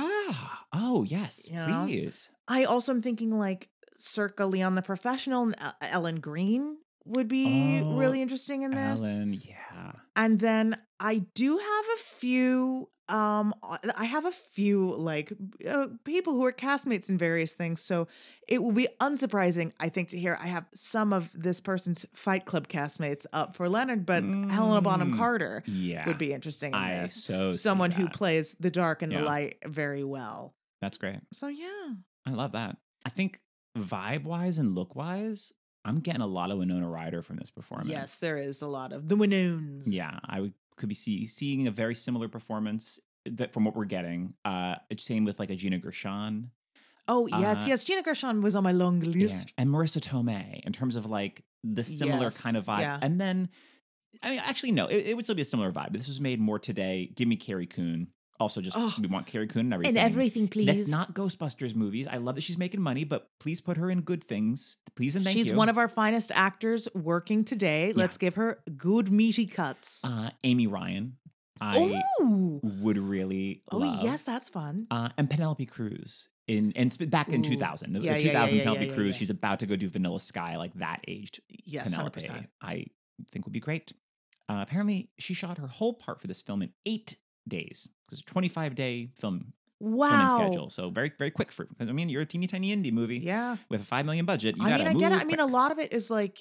Oh yes, You know? please. i also am thinking like circa leon the professional and uh, ellen greene would be Oh, really interesting in this Ellen. Yeah. And then I do have a few um uh, I have a few like uh, people who are castmates in various things so it will be unsurprising I think to hear I have some of this person's Fight Club castmates up for Leonard but Helena Bonham Mm, Carter Yeah. would be interesting in I this. so Someone who plays the dark and the light very well. That's great. So yeah. I love that. I think vibe wise and look wise, I'm getting a lot of Winona Ryder from this performance. Yes, there is a lot of the Winoons. Yeah, I would could be see, seeing a very similar performance that from what we're getting. Uh, it's same with like a Gina Gershon. Oh yes, Uh, yes. Gina Gershon was on my long Yeah, list. and Marisa Tomei in terms of like the similar Yes, kind of vibe. yeah. And then, I mean, actually, no, it, it would still be a similar vibe. This was made more today. Give me Carrie Coon. Also, just Oh, we want Carrie Coon and everything. And everything, please. That's not Ghostbusters movies. I love that she's making money, but please put her in good things. Please and thank She's you. one of our finest actors working today. Let's give her good meaty cuts. uh, Amy Ryan. I oh, would really oh love. yes, that's fun. uh, and Penelope Cruz in and sp- back in Ooh. 2000, the, the Yeah, yeah, yeah, 2000 yeah, Penelope yeah, Cruz. yeah. She's about to go do Vanilla Sky, like that aged Yes, Penelope. percent. I think would be great. Uh, apparently, she shot her whole part for this film in eight days because a 25 day film Wow. schedule. So very very quick for because I mean you're a teeny tiny indie movie Yeah, with a five million budget. You I gotta mean, I get it. I mean, a lot of it is like,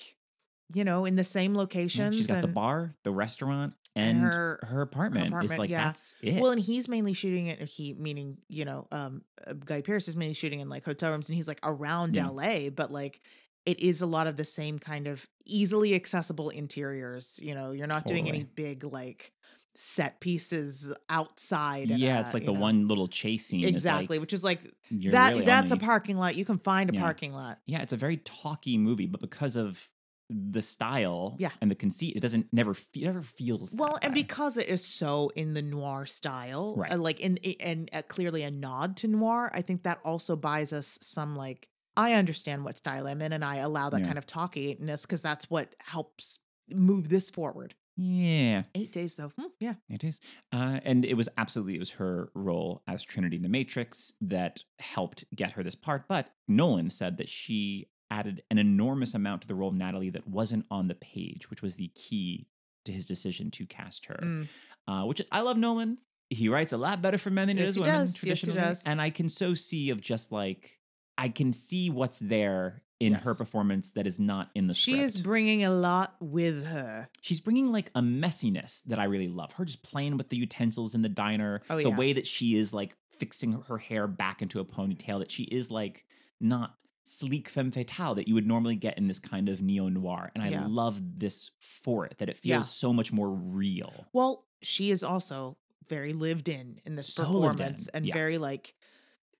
you know, in the same Yeah, locations. She's got and, the bar, the restaurant, and and, her- her, apartment. apartment, It's like yeah. that's it. Well, and he's mainly shooting it. He meaning, you know, um, uh, Guy Pearce is mainly shooting in like hotel rooms, and he's like around Yeah. LA, but like. It is a lot of the same kind of easily accessible interiors. You know, you're not doing any big like set pieces outside. yeah, uh, it's like the know. one little chase scene. is, like, exactly, which is like that. really that's only- a parking lot. You can find a Yeah. parking lot. yeah, it's a very talky movie, but because of the style Yeah. and the conceit, it doesn't never fe- never feels Well, and way. because it is so in the noir style, Right. uh, like in and uh, clearly a nod to noir, I think that also buys us some like I understand what style I'm in, and I allow that Yeah. kind of talkiness because that's what helps move this forward. Yeah, Eight days though, Hmm, yeah, it is, uh, and it was absolutely it was her role as Trinity in the Matrix that helped get her this part. But Nolan said that she added an enormous amount to the role of Natalie that wasn't on the page, which was the key to his decision to cast her. Mm. uh, which I love Nolan. He writes a lot better for men than he Yes, does he women. does. Yes, he does. And I can so see of just like I can see what's there in her performance that is not in the she script. is bringing a lot with her. She's bringing like a messiness that I really love. Her just playing with the utensils in the diner, Oh, the yeah. way that she is like fixing her hair back into a ponytail. That she is like not sleek femme fatale that you would normally get in this kind of neo noir. And I Yeah. love this for it that it feels Yeah. so much more real. Well, she is also very lived in in this So lived in, performance and yeah. very like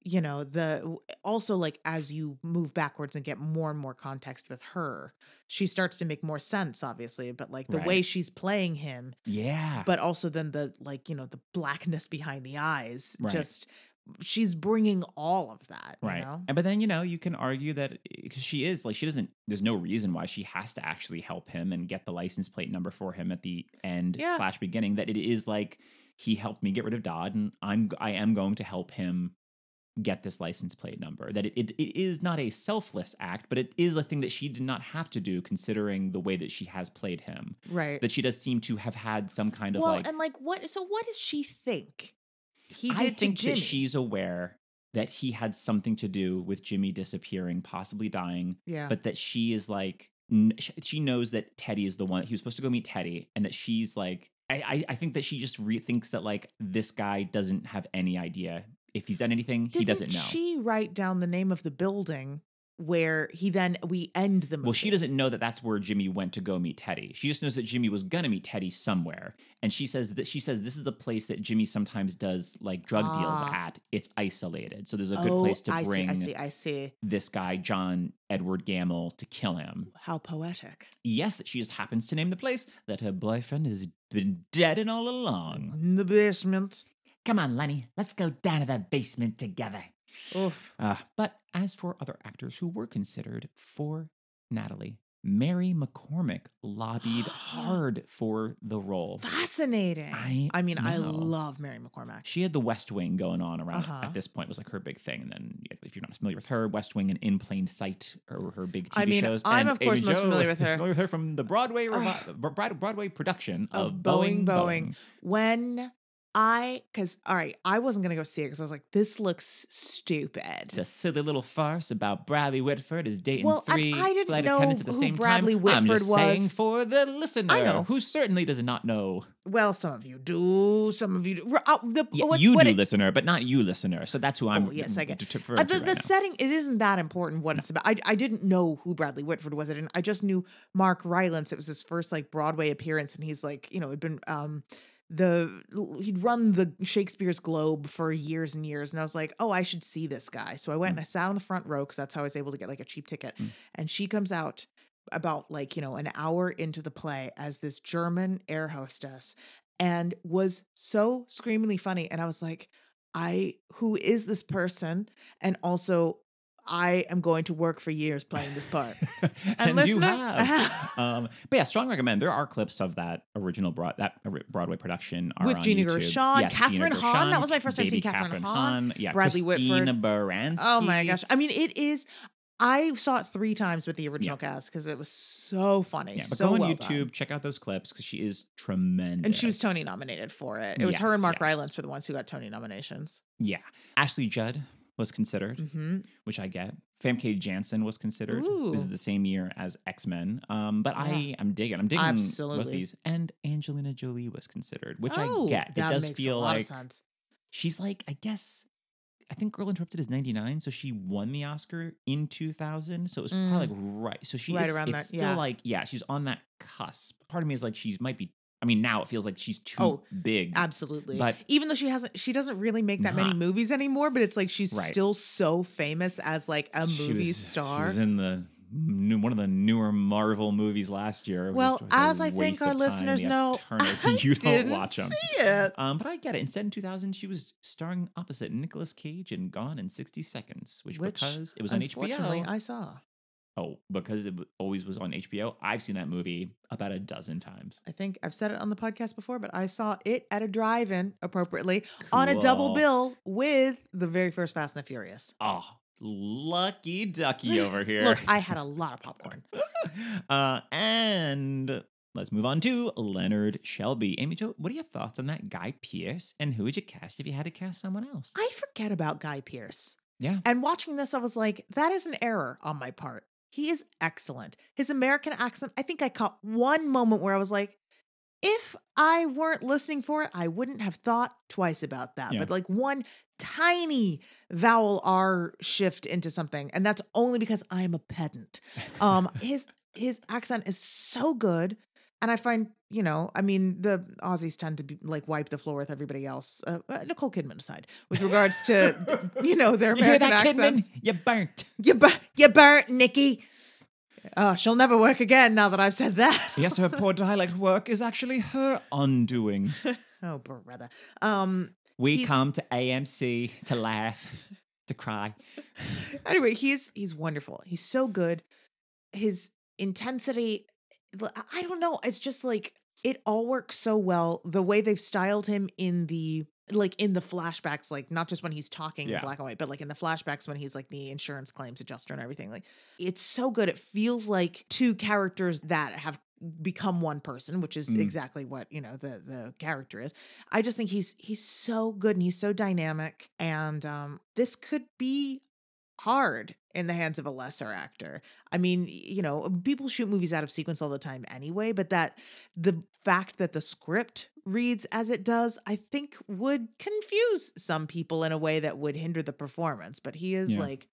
you know the also like as you move backwards and get more and more context with her she starts to make more sense obviously but like the way she's playing him Yeah. but also then the like you know the blackness behind the eyes Right. just she's bringing all of that you right know and but then you know you can argue that eh, because she is like she doesn't there's no reason why she has to actually help him and get the license plate number for him at the end Yeah. slash beginning that it is like he helped me get rid of dodd and i'm i am going to help him get this license plate number that it, it, it is not a selfless act but it is a thing that she did not have to do considering the way that she has played him. Right. That she does seem to have had some kind of well like and like what so what does she think he did I think Jimmy? that she's aware that he had something to do with Jimmy disappearing, possibly dying, yeah. but that she is like, she knows that Teddy is the one. He was supposed to go meet Teddy, and that she's like, I, I, I think that she just re- thinks that like this guy doesn't have any idea if he's done anything. he Didn't doesn't know. She write down the name of the building where he then we end the movie. Well, she doesn't know that that's where Jimmy went to go meet Teddy. She just knows that Jimmy was gonna meet Teddy somewhere, and she says that she says this is a place that Jimmy sometimes does like drug deals Ah. at. It's isolated, so there's a good Oh, place to I bring see, I see, I see. this guy John Edward Gamble to kill him. How poetic. Yes, that she just happens to name the place that her boyfriend has been dead and all along. In the basement. Come on, Lenny, let's go down to the basement together. Oof. Uh, but as for other actors who were considered for Natalie, Mary McCormack lobbied hard for the role. Fascinating. I mean, I love Mary McCormack. She had the West Wing going on around Uh-huh. at this point was like her big thing, and then if you're not familiar with her, West Wing and In Plain Sight are her big TV I mean, shows. I'm and of course Amy most Jo familiar with her. Familiar with her from the Broadway revi- Broadway production of, Of Boeing, Boeing. Boeing. When I, because, all right, I wasn't going to go see it because I was like, this looks stupid. It's a silly little farce about Bradley Whitford is dating Well, three I didn't flight know attendants at the who same Bradley time. I'm Whitford just saying was. for the listener, I know. who certainly does not know. Well, some of you do. Some of you do. Uh, the, Yeah, what, you what do, it- listener, but not you, listener. So that's who I'm. Oh, yes, I get- t- t- Uh, the to the setting it isn't that important what it's about. I I didn't know who Bradley Whitford was. I didn't. I just knew Mark Rylance. It was his first like Broadway appearance, and he's like you know had been um the he'd run the Shakespeare's Globe for years and years, and I was like, oh, I should see this guy. So I went and I sat on the front row because that's how I was able to get like a cheap ticket. Mm. And she comes out about like you know an hour into the play as this German air hostess, and was so screamingly funny. And I was like. I who is this person? And also I am going to work for years playing this part. and, you listener, have. um, but yeah, strong recommend. There are clips of that original broad that Broadway production are With Gina YouTube. Gershon, Yes, Kathryn Hahn. That was my first time seeing baby Kathryn Hahn, Yeah, Bradley Christina Whitford. Baranski. oh my gosh. I mean, it is I saw it three times with the original cast because it was so funny. Yeah, but so go on well YouTube, done. check out those clips because she is tremendous. And she was Tony nominated for it. It was her and Mark yes. Rylance were the ones who got Tony nominations. Yeah, Ashley Judd was considered, hmm which I get. Famke Janssen was considered. This is the same year as X Men. Um, but I am digging. I'm digging both Absolutely. these. And Angelina Jolie was considered, which oh, I get. It does feel like sense. she's like I guess I think Girl Interrupted is 99 so she won the Oscar in 2000 so it was probably like right so she Mm. Right is around it's that, still yeah. like yeah she's on that cusp part of me is like she might be I mean now it feels like she's too Oh, big Absolutely. But- even though she hasn't she doesn't really make that many movies anymore, but it's like she's Right. still so famous as like a movie was- star. she was in the new, one of the newer Marvel movies last year well, as I think our time. listeners know, I you don't didn't watch them see it. um, but I get it. Instead, in 2000, she was starring opposite Nicolas Cage in Gone in 60 Seconds, which, Which, because it was on HBO. I saw. Oh, because it always was on HBO. I've seen that movie about a dozen times. I think I've said it on the podcast before, but I saw it at a drive-in appropriately on a double bill with the very first Fast and the Furious. Oh, lucky ducky over here. Look, I had a lot of popcorn. uh, and let's move on to Leonard Shelby. Amy Jo, what are your thoughts on that Guy Pearce? And who would you cast if you had to cast someone else? I forget about Guy Pearce. yeah. And watching this, I was like, that is an error on my part. He is excellent. His American accent, I think I caught one moment where I was like, if I weren't listening for it, I wouldn't have thought twice about that. Yeah. But like one tiny vowel R shift into something, and that's only because I'm a pedant. Um, his his accent is so good. And I find, you know, I mean, the Aussies tend to be like wipe the floor with everybody else. Uh, uh, Nicole Kidman aside, with regards to, you know, their You American that, accents. Kidman? You burnt. You, bu- you burnt, Nikki. Uh, she'll never work again now that I've said that. Yes, her poor dialect work is actually her undoing. oh, brother. Um. We He's- come to AMC to laugh, to cry. Anyway, he's he's wonderful. He's so good. His intensity. I don't know. It's just like it all works so well. The way they've styled him in the like in the flashbacks, like not just when he's talking Yeah. in black and white, but like in the flashbacks when he's like the insurance claims adjuster and everything. Like it's so good. It feels like two characters that have become one person, which is Mm. exactly what, you know, the the character is. I just think he's he's so good and he's so dynamic. And um this could be hard in the hands of a lesser actor. I mean, you know, um, people shoot movies out of sequence all the time anyway, but that the fact that the script reads as it does, I think would confuse some people in a way that would hinder the performance. But he is Yeah. like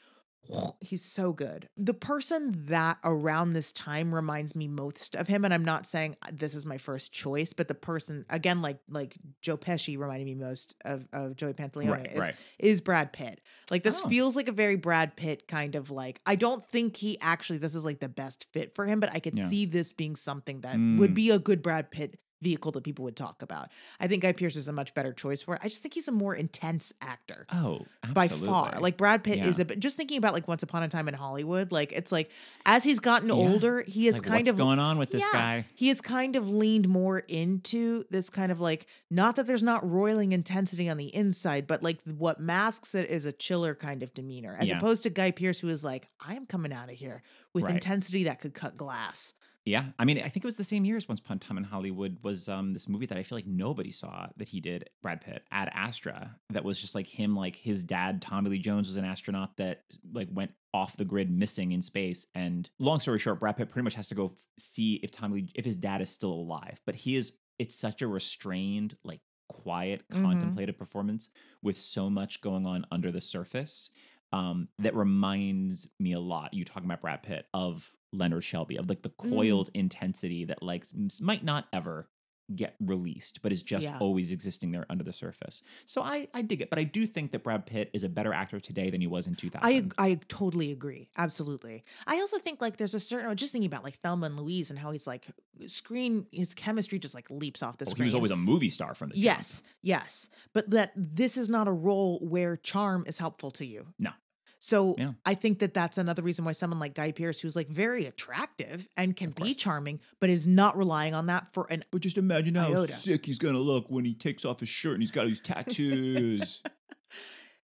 He's so good. The person that around this time reminds me most of him, and I'm not saying uh, this is my first choice, but the person again, like like Joe Pesci reminded me most of, of Joey Pantaleone Right, is, right. is Brad Pitt. Like this Oh. feels like a very Brad Pitt kind of like I don't think he actually this is like the best fit for him, but I could Yeah. see this being something that Mm. would be a good Brad Pitt vehicle that people would talk about. I think Guy Pearce is a much better choice for it. I just think he's a more intense actor Oh, by far. Like Brad Pitt is a but just thinking about like Once Upon a Time in Hollywood, like it's like as he's gotten Yeah. older, he is Like, kind what's of going on with this yeah, guy? He has kind of leaned more into this kind of like not that there's not roiling intensity on the inside, but like what masks it is a chiller kind of demeanor, as Yeah. opposed to Guy Pearce, who is like, I am coming out of here with Right. intensity that could cut glass. Yeah, I mean, I think it was the same year as Once Upon a Time in Hollywood was um this movie that I feel like nobody saw that he did, Brad Pitt, Ad Astra, that was just like him, like his dad, Tommy Lee Jones, was an astronaut that like went off the grid missing in space. And long story short, Brad Pitt pretty much has to go f- see if Tommy Lee, if his dad is still alive. But he is, it's such a restrained, like quiet, Mhm. contemplative performance with so much going on under the surface um, that reminds me a lot. You talking about Brad Pitt of Leonard Shelby of like the Mm. coiled intensity that like might not ever get released, but is just Yeah. always existing there under the surface. So I I dig it, but I do think that Brad Pitt is a better actor today than he was in 2000. I I totally agree. Absolutely. I also think like there's a certain just thinking about like Thelma and Louise and how he's like screen his chemistry just like leaps off the Oh, screen. he was always a movie star from the jump. Yes, yes. But that this is not a role where charm is helpful to you. No. So Yeah. I think that that's another reason why someone like Guy Pearce, who's like very attractive and can be charming, but is not relying on that for an. But just imagine how Iota. sick he's gonna look when he takes off his shirt and he's got his tattoos.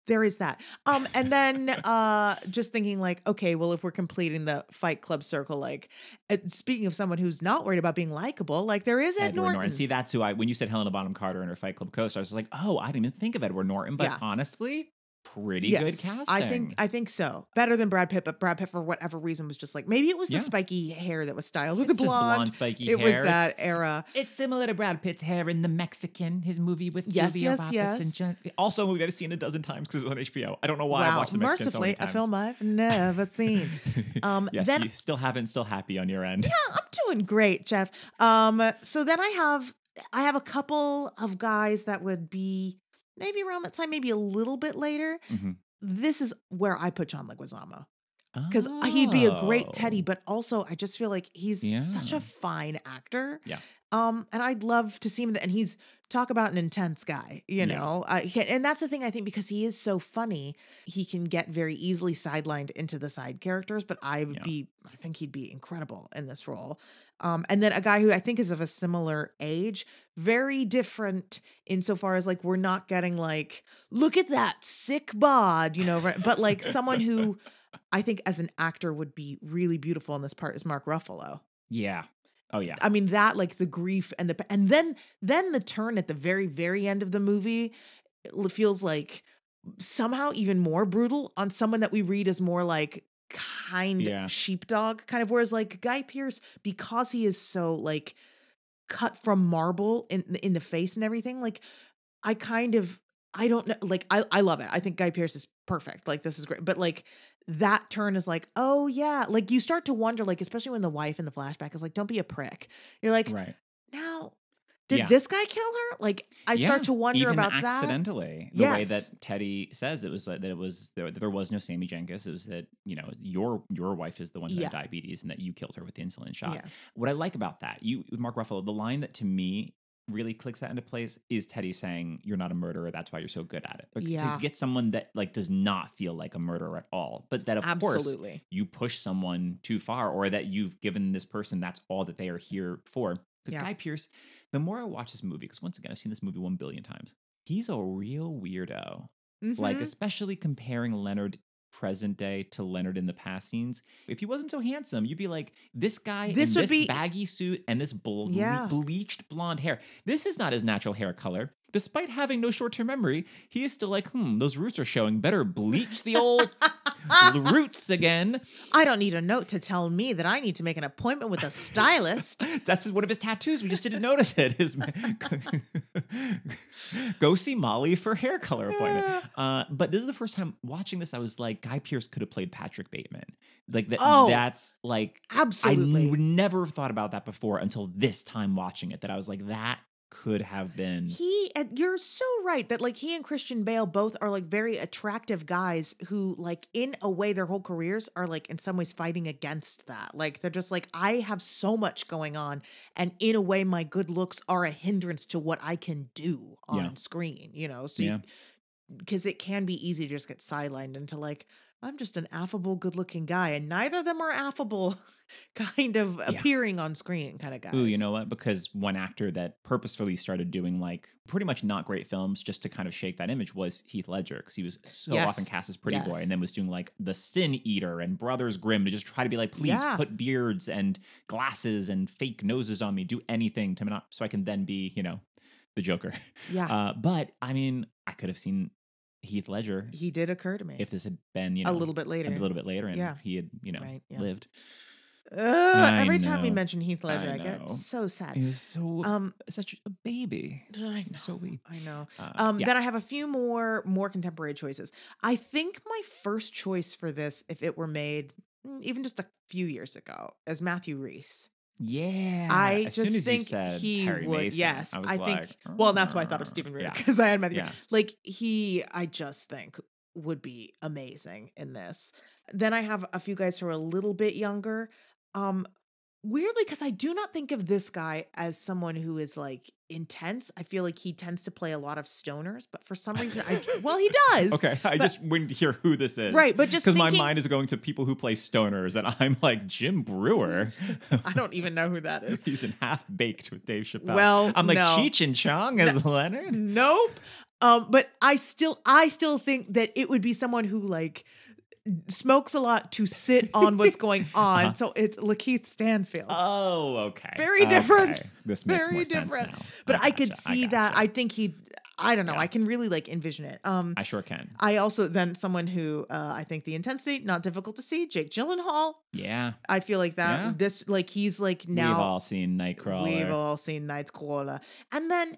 There is that. Um, and then uh, just thinking like, okay, well, if we're completing the Fight Club circle, like, uh, speaking of someone who's not worried about being likable, like there is Ed Edward Norton. Norton. See, that's who I. When you said Helena Bonham Carter and her Fight Club co-star, I was like, oh, I didn't even think of Edward Norton. But Yeah. honestly, pretty good casting. I think I think so. Better than Brad Pitt, but Brad Pitt for whatever reason was just like maybe it was the Yeah. spiky hair that was styled with It's the this blonde. spiky it was that It's- era. It's similar to Brad Pitt's hair in The Mexican, his movie with Yes, Julia yes, Roberts yes. and Jen- also a movie I've seen a dozen times because it's on HBO. I don't know why I wow, watched The Mexican so mercifully, many a film I've never seen. Um, yes, then- you still haven't still happy on your end. Yeah, I'm doing great, Jeff. Um, so then I have I have a couple of guys that would be maybe around that time, maybe a little bit later. Mhm. This is where I put John Leguizamo because he'd be a great Teddy, Oh. but also I just feel like he's such a fine actor. Yeah. Um, and I'd love to see him, and he's talk about an intense guy, you Yeah. know. Uh, he- and that's the thing I think because he is so funny, he can get very easily sidelined into the side characters. But I would Yeah. be, I think he'd be incredible in this role. Um, and then a guy who I think is of a similar age, very different insofar as like we're not getting like, look at that sick bod, you know, right? but like someone who I think as an actor would be really beautiful in this part is Mark Ruffalo. Yeah. Oh yeah. I mean that like the grief and the and then then the turn at the very very end of the movie feels like somehow even more brutal on someone that we read as more like kind Yeah. sheepdog kind of whereas like Guy Pearce because he is so like cut from marble in in the face and everything like I kind of I don't know like I I love it. I think Guy Pearce is perfect. Like this is great. But like that turn is like, oh yeah. Like you start to wonder, like, especially when the wife in the flashback is like, don't be a prick. You're like, right. now, did Yeah. this guy kill her? Like, I start to wonder even about that. accidentally. The way that Teddy says it was that, that it was there, there was no Sammy Jenkins. It was that you know your your wife is the one who Yeah. had diabetes and that you killed her with the insulin shot. Yeah. What I like about that, you Mark Ruffalo, the line that to me really clicks that into place is Teddy saying, "You're not a murderer. That's why you're so good at it." But to- Yeah. to, get someone that like does not feel like a murderer at all, but that of course Absolutely. you push someone too far or that you've given this person that's all that they are here for. Because Yeah. Guy Pearce, the more I watch this movie, because once again, I've seen this movie one billion times, he's a real weirdo. Like, Mhm. especially comparing Leonard present day to Leonard in the past scenes. If he wasn't so handsome, you'd be like, this guy This in would this be- baggy suit and this ble- Yeah. bleached blonde hair. This is not his natural hair color. Despite having no short term memory, he is still like, hmm, those roots are showing. Better bleach the old roots again. I don't need a note to tell me that I need to make an appointment with a stylist. That's one of his tattoos. We just didn't notice it. His go see Molly for hair color appointment. Uh, but this is the first time watching this. I was like, Guy Pearce could have played Patrick Bateman. Like that. Oh, that's like Absolutely. I would never have thought about that before until this time watching it. That I was like, that could have been. He, and you're so right that like he and Christian Bale both are like very attractive guys who, like, in a way, their whole careers are like in some ways fighting against that. Like, they're just like, I have so much going on, and in a way, my good looks are a hindrance to what I can do on Yeah. screen, you know? So, yeah. because it can be easy to just get sidelined into like, I'm just an affable, good looking guy, and neither of them are affable, kind of Yeah. appearing on screen kind of guys. Ooh, you know what? Because one actor that purposefully started doing like pretty much not great films just to kind of shake that image was Heath Ledger because he was so Yes. often cast as Pretty Boy and then was doing like The Sin Eater and Brothers Grimm to just try to be like, please Yeah. put beards and glasses and fake noses on me, do anything to not so I can then be, you know, the Joker. Yeah, Uh, but I mean, I could have seen Heath Ledger he did occur to me if this had been, you know, a little bit later. a little bit later and Yeah. he had, you know, Right, yeah. lived. Uh, every time we know. mention Heath Ledger, I I, get so sad. He was so Um, such a baby. I know. So weak. I know. Uh, Um, yeah. Then I have a few more more contemporary choices. I think my first choice for this, if it were made mm, even just a few years ago, is Matthew Rhys. Yeah. I as just think he Harry would. Mason, yes, I, I think. like, well, that's why I thought of "Uh, Stephen Reed yeah, because I had Matthew. Yeah. Like he, I just think would be amazing in this. Then I have a few guys who are a little bit younger. Um, weirdly, because I do not think of this guy as someone who is like intense. I feel like he tends to play a lot of stoners, but for some reason, I well, he does. Okay, I but- just wouldn't hear who this is. Right, but just because my mind is going to people who play stoners, and I'm like Jim Breuer. I don't even know who that is. He's in Half Baked with Dave Chappelle. Well, I'm like no. Cheech and Chong as Leonard. Nope. Um, but I still I still think that it would be someone who like smokes a lot to sit on what's going on. Uh-huh. So it's LaKeith Stanfield. Oh, okay. Very different. Okay. This makes Very more different. sense now. but I, gotcha, could see that. gotcha. I think he I don't know. Yeah. I can really like envision it. Um I sure can. I also then someone who uh, I think the intensity not difficult to see. Jake Gyllenhaal. Yeah, I feel like that. Yeah. This like he's like now. we've all seen Nightcrawler. We've all seen Nightcrawler. And then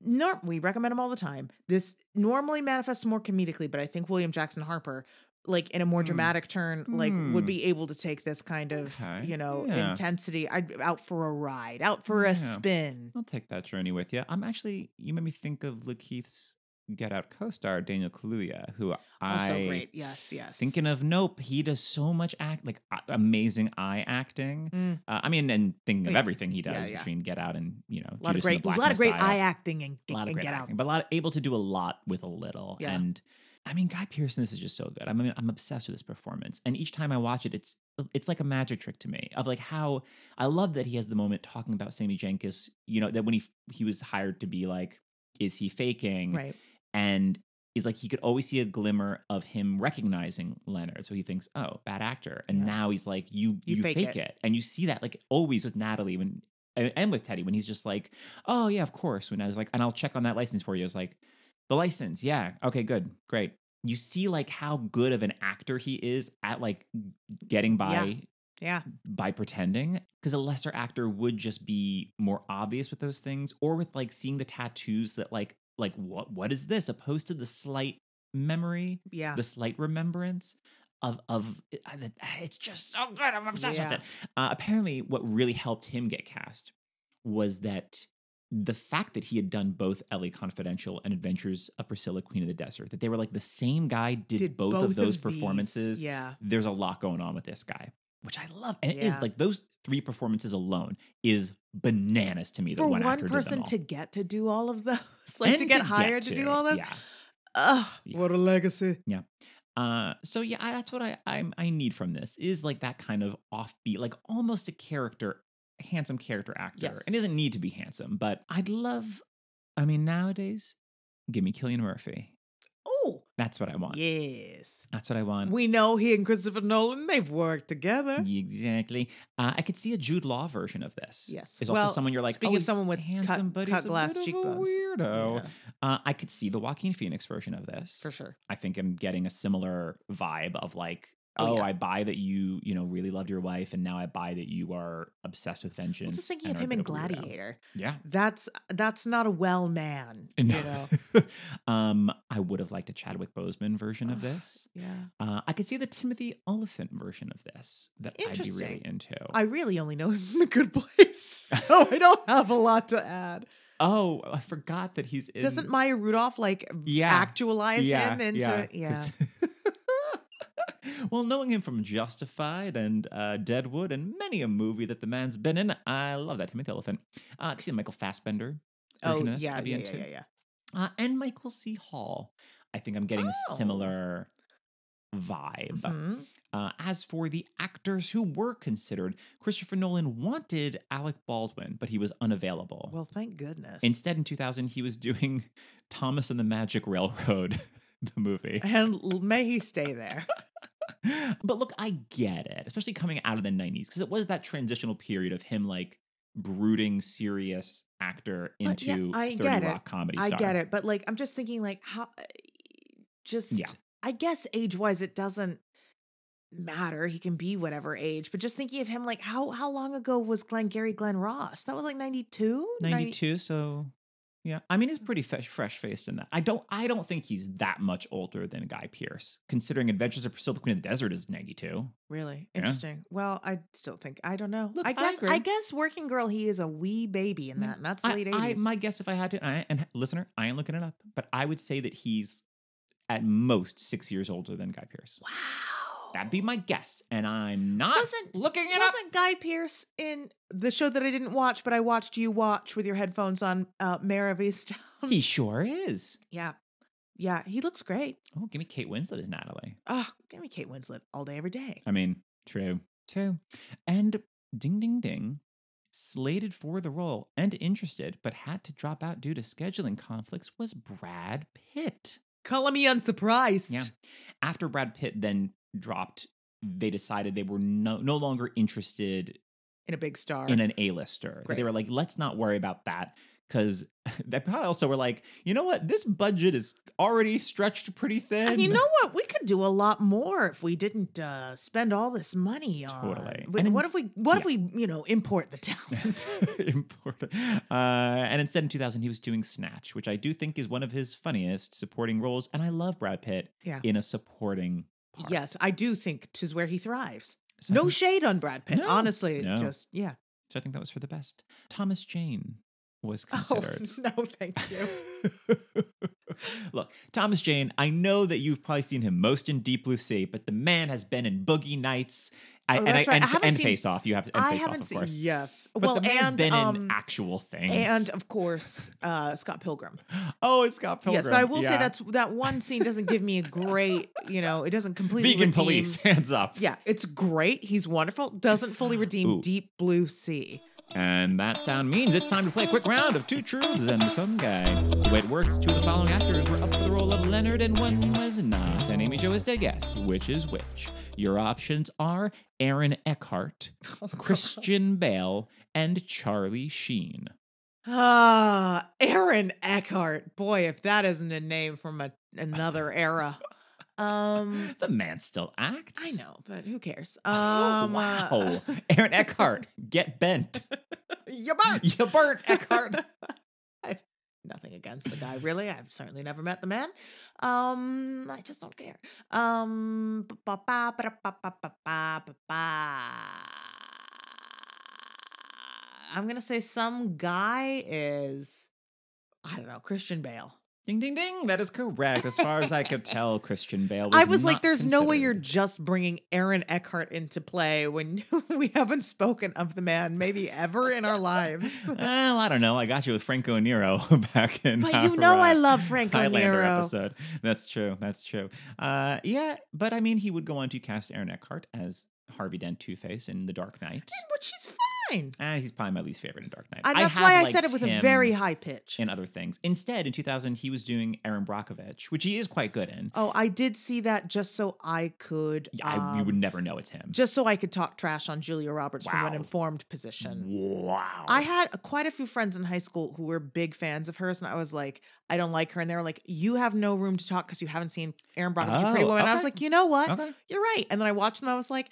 norm we recommend him all the time. This normally manifests more comedically, but I think William Jackson Harper, like in a more Hmm. dramatic turn, like Hmm. would be able to take this kind of, Okay. you know, Yeah. intensity. I'd out for a ride, out for a spin. I'll take that journey with you. I'm actually, you made me think of LaKeith's Get Out co-star Daniel Kaluuya, who Also I great. Yes, yes. thinking of. Nope, he does so much act, like amazing eye acting. Mm. Uh, I mean, and thinking of Yeah. everything he does yeah. between Get Out and you know, a lot of Judas the great, a lot of great eye acting and, a lot of and great get acting, out. but a lot able to do a lot with a little. Yeah. And I mean, Guy Pearson, this is just so good. I mean, I'm obsessed with this performance, and each time I watch it, it's uh, it's like a magic trick to me of like how I love that he has the moment talking about Sammy Jenkins. You know that when he he was hired to be like, is he faking? Right. And he's like he could always see a glimmer of him recognizing Leonard, so he thinks, oh, bad actor. And Yeah. now he's like, you You you, fake fake, it. it. and you see that like always with Natalie when. and- And with Teddy, when he's just like, "Oh yeah, of course." When I was like, "And I'll check on that license for you," I was like, "The license, yeah, okay, good, great." You see like how good of an actor he is at like getting by Yeah. by pretending because a lesser actor would just be more obvious with those things or with like seeing the tattoos that like like what what is this opposed to the slight memory Yeah. the slight remembrance of of uh, it's just so good i'm obsessed Yeah. with it uh, apparently what really helped him get cast was that the fact that he had done both L.A. Confidential and Adventures of Priscilla Queen of the Desert that they were like the same guy did, both, of those these. performances Yeah. there's a lot going on with this guy, which I love. And it is like those three performances alone is bananas to me. That For one, one person to get to do all of those, like to And get hired to, do all those. Yeah. Ugh, Yeah. what a legacy. Yeah. Uh, so yeah, I, that's what I I'm, I need from this is like that kind of offbeat, like almost a character, handsome character actor. Yes. It doesn't need to be handsome, but I'd love. I mean, nowadays, give me Cillian Murphy. Oh, That's what I want. yes. That's what I want. We know he and Christopher Nolan, they've worked together. Exactly. Uh, I could see a Jude Law version of this. Yes. Is Well, also someone you're like, speaking oh, of someone with handsome, cut- cut glass cheekbones. weirdo. Yeah, Uh, I could see the Joaquin Phoenix version of this. for sure. I think I'm getting a similar vibe of like, Oh, oh, yeah. I buy that you, you know, really loved your wife, and now I buy that you are obsessed with vengeance. I'm just thinking of him in of a weirdo. Gladiator. Yeah. That's that's not a well man. You know. um, I would have liked a Chadwick Boseman version of this. Yeah. Uh, I could see the Timothy Olyphant version of this that I'd be really into. I really only know him from the good place. So I don't have a lot to add. oh, I forgot that he's in. Doesn't Maya Rudolph like Yeah. actualize yeah, him into yeah, yeah. Well, knowing him from Justified and uh, Deadwood and many a movie that the man's been in, I love that Timothy Elephant. Uh, I could see the Michael Fassbender. Oh version of this yeah, yeah, yeah, yeah, yeah. Uh, and Michael C. Hall. I think I'm getting Oh. a similar vibe. Mhm. Uh, as for the actors who were considered, Christopher Nolan wanted Alec Baldwin, but he was unavailable. Well, thank goodness. Instead, in 2000, he was doing Thomas and the Magic Railroad, the movie. and may he stay there. but look, I get it, especially coming out of the 90s, because it was that transitional period of him like brooding, serious actor yeah, into I 30 get it. Rock comedy I star. get it, but like I'm just thinking like how uh, just Yeah. I guess age wise it doesn't matter. He can be whatever age, but just thinking of him like how how long ago was Glengarry Glen Ross? That was like 92? 92, so yeah. I mean, he's pretty fresh, fresh faced in that. I don't I don't think he's that much older than Guy Pearce, considering Adventures of Priscilla the Queen of the Desert is 92. Really Yeah. interesting. Well, I still think I don't know. Look, I I guess I, agree. guess Working Girl he is a wee baby in that, and that's I, late I, eighties. my guess, if I had to, I, and listener, I ain't looking it up, but I would say that he's at most six years older than Guy Pearce. wow, That'd be my guess, and I'm not Wasn't- looking it up. Wasn't Guy Pearce in the show that I didn't watch, but I watched you watch with your headphones on, uh, Mare of Easttown? He sure is. yeah, yeah, he looks great. Oh, give me Kate Winslet as Natalie. Oh, give me Kate Winslet all day, every day. I mean, true, true. And ding, ding, ding, slated for the role and interested, but had to drop out due to scheduling conflicts was Brad Pitt. Calling me unsurprised. Yeah. After Brad Pitt then dropped, they decided they were no, no longer interested in a big star. in an A-lister. That. They were like, let's not worry about that. Because they probably also were like, you know what? This budget is already stretched pretty thin. and you know what? We could do a lot more if we didn't uh, spend all this money on. Totally. Wh- And What if we? What if we? You know, import the talent. Important. Uh, and instead, in 2000, he was doing Snatch, which I do think is one of his funniest supporting roles. And I love Brad Pitt Yeah. in a supporting part. yes, I do think tis where he thrives. So No shade on Brad Pitt. No, honestly, no. just yeah. so I think that was for the best. Thomas Jane was considered. Oh considered. no, thank you. Look, Thomas Jane, I know that you've probably seen him most in Deep Blue Sea, but the man has been in Boogie Nights. I, Oh, and I, right. and, I haven't and seen- Face Off. You have and I Face haven't Off, of seen. Yes, But well, the man's and been um, in actual things. and of course, uh, Scott Pilgrim. oh, it's Scott Pilgrim. Yes, but I will say yeah. that's that one scene doesn't give me a great. You know, it doesn't completely vegan redeem- police. Hands up. Yeah, it's great. He's wonderful. Doesn't fully redeem Ooh. Deep Blue Sea. And that sound means it's time to play a quick round of two truths and some guy. The way it works, two of the following actors were up for the role of Leonard and one was not. And Amy Jo is to guess which is which. Your options are Aaron Eckhart, Christian Bale, and Charlie Sheen. Ah, Aaron Eckhart. Boy, if that isn't a name from a, another era. Um, the man still acts. I know, but who cares? Um, oh, wow. Aaron Eckhart, get bent. you burnt. You burnt, Eckhart. Nothing against the guy, really. I've certainly never met the man. Um, I just don't care. Um, I'm going to say some guy is, I don't know, Christian Bale. Ding, ding, ding. That is correct. As far as I could tell, Christian Bale was I was like, there's no way you're just bringing Aaron Eckhart into play when we haven't spoken of the man maybe ever in our lives. Well, I don't know. I got you with Franco Nero back in. But our, you know I uh, love Franco Highlander Nero. episode. That's true. That's true. Uh, yeah, but I mean, he would go on to cast Aaron Eckhart as Harvey Dent Two Face in The Dark Knight. Which is fine. Ah, he's probably my least favorite in Dark Knight. And that's have why I said it with a very high pitch. in other things. Instead, in 2000, he was doing Erin Brockovich, which he is quite good in. Oh, I did see that just so I could. Yeah, I, you would um, never know it's him. Just so I could talk trash on Julia Roberts from an informed position. wow. I had quite a few friends in high school who were big fans of hers, and I was like, I don't like her. And they were like, You have no room to talk because you haven't seen Erin Brockovich in Pretty Oh, Woman. I was like, You know what? okay. You're right. And then I watched them. I was like,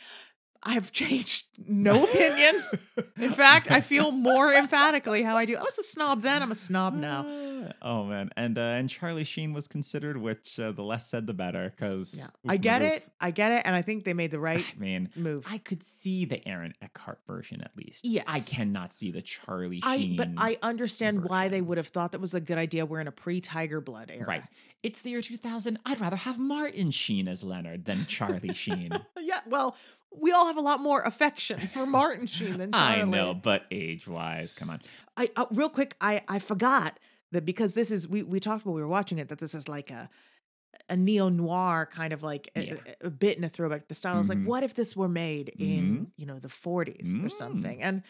I've changed no opinion. In fact, I feel more emphatically how I do. I was a snob then. I'm a snob now. Ah, Oh man, and uh, and Charlie Sheen was considered, which uh, the less said the better, because Yeah, I get it. I get it, and I think they made the right I mean, move. I could see the Aaron Eckhart version at least. I cannot see the Charlie I Sheen. but I understand why they would have thought that was a good idea. We're in a pre-Tiger Blood era. right. It's the year 2000. I'd rather have Martin Sheen as Leonard than Charlie Sheen. Yeah. Well, we all have a lot more affection for Martin Sheen than Charlie. I know, but age-wise, come on. I uh, real quick, I I forgot that because this is we we talked when we were watching it that this is like a a neo noir kind of like a, Yeah. a- a bit in a throwback. The style I was like, what if this were made in Mm-hmm. you know the 40s or Mm. something? And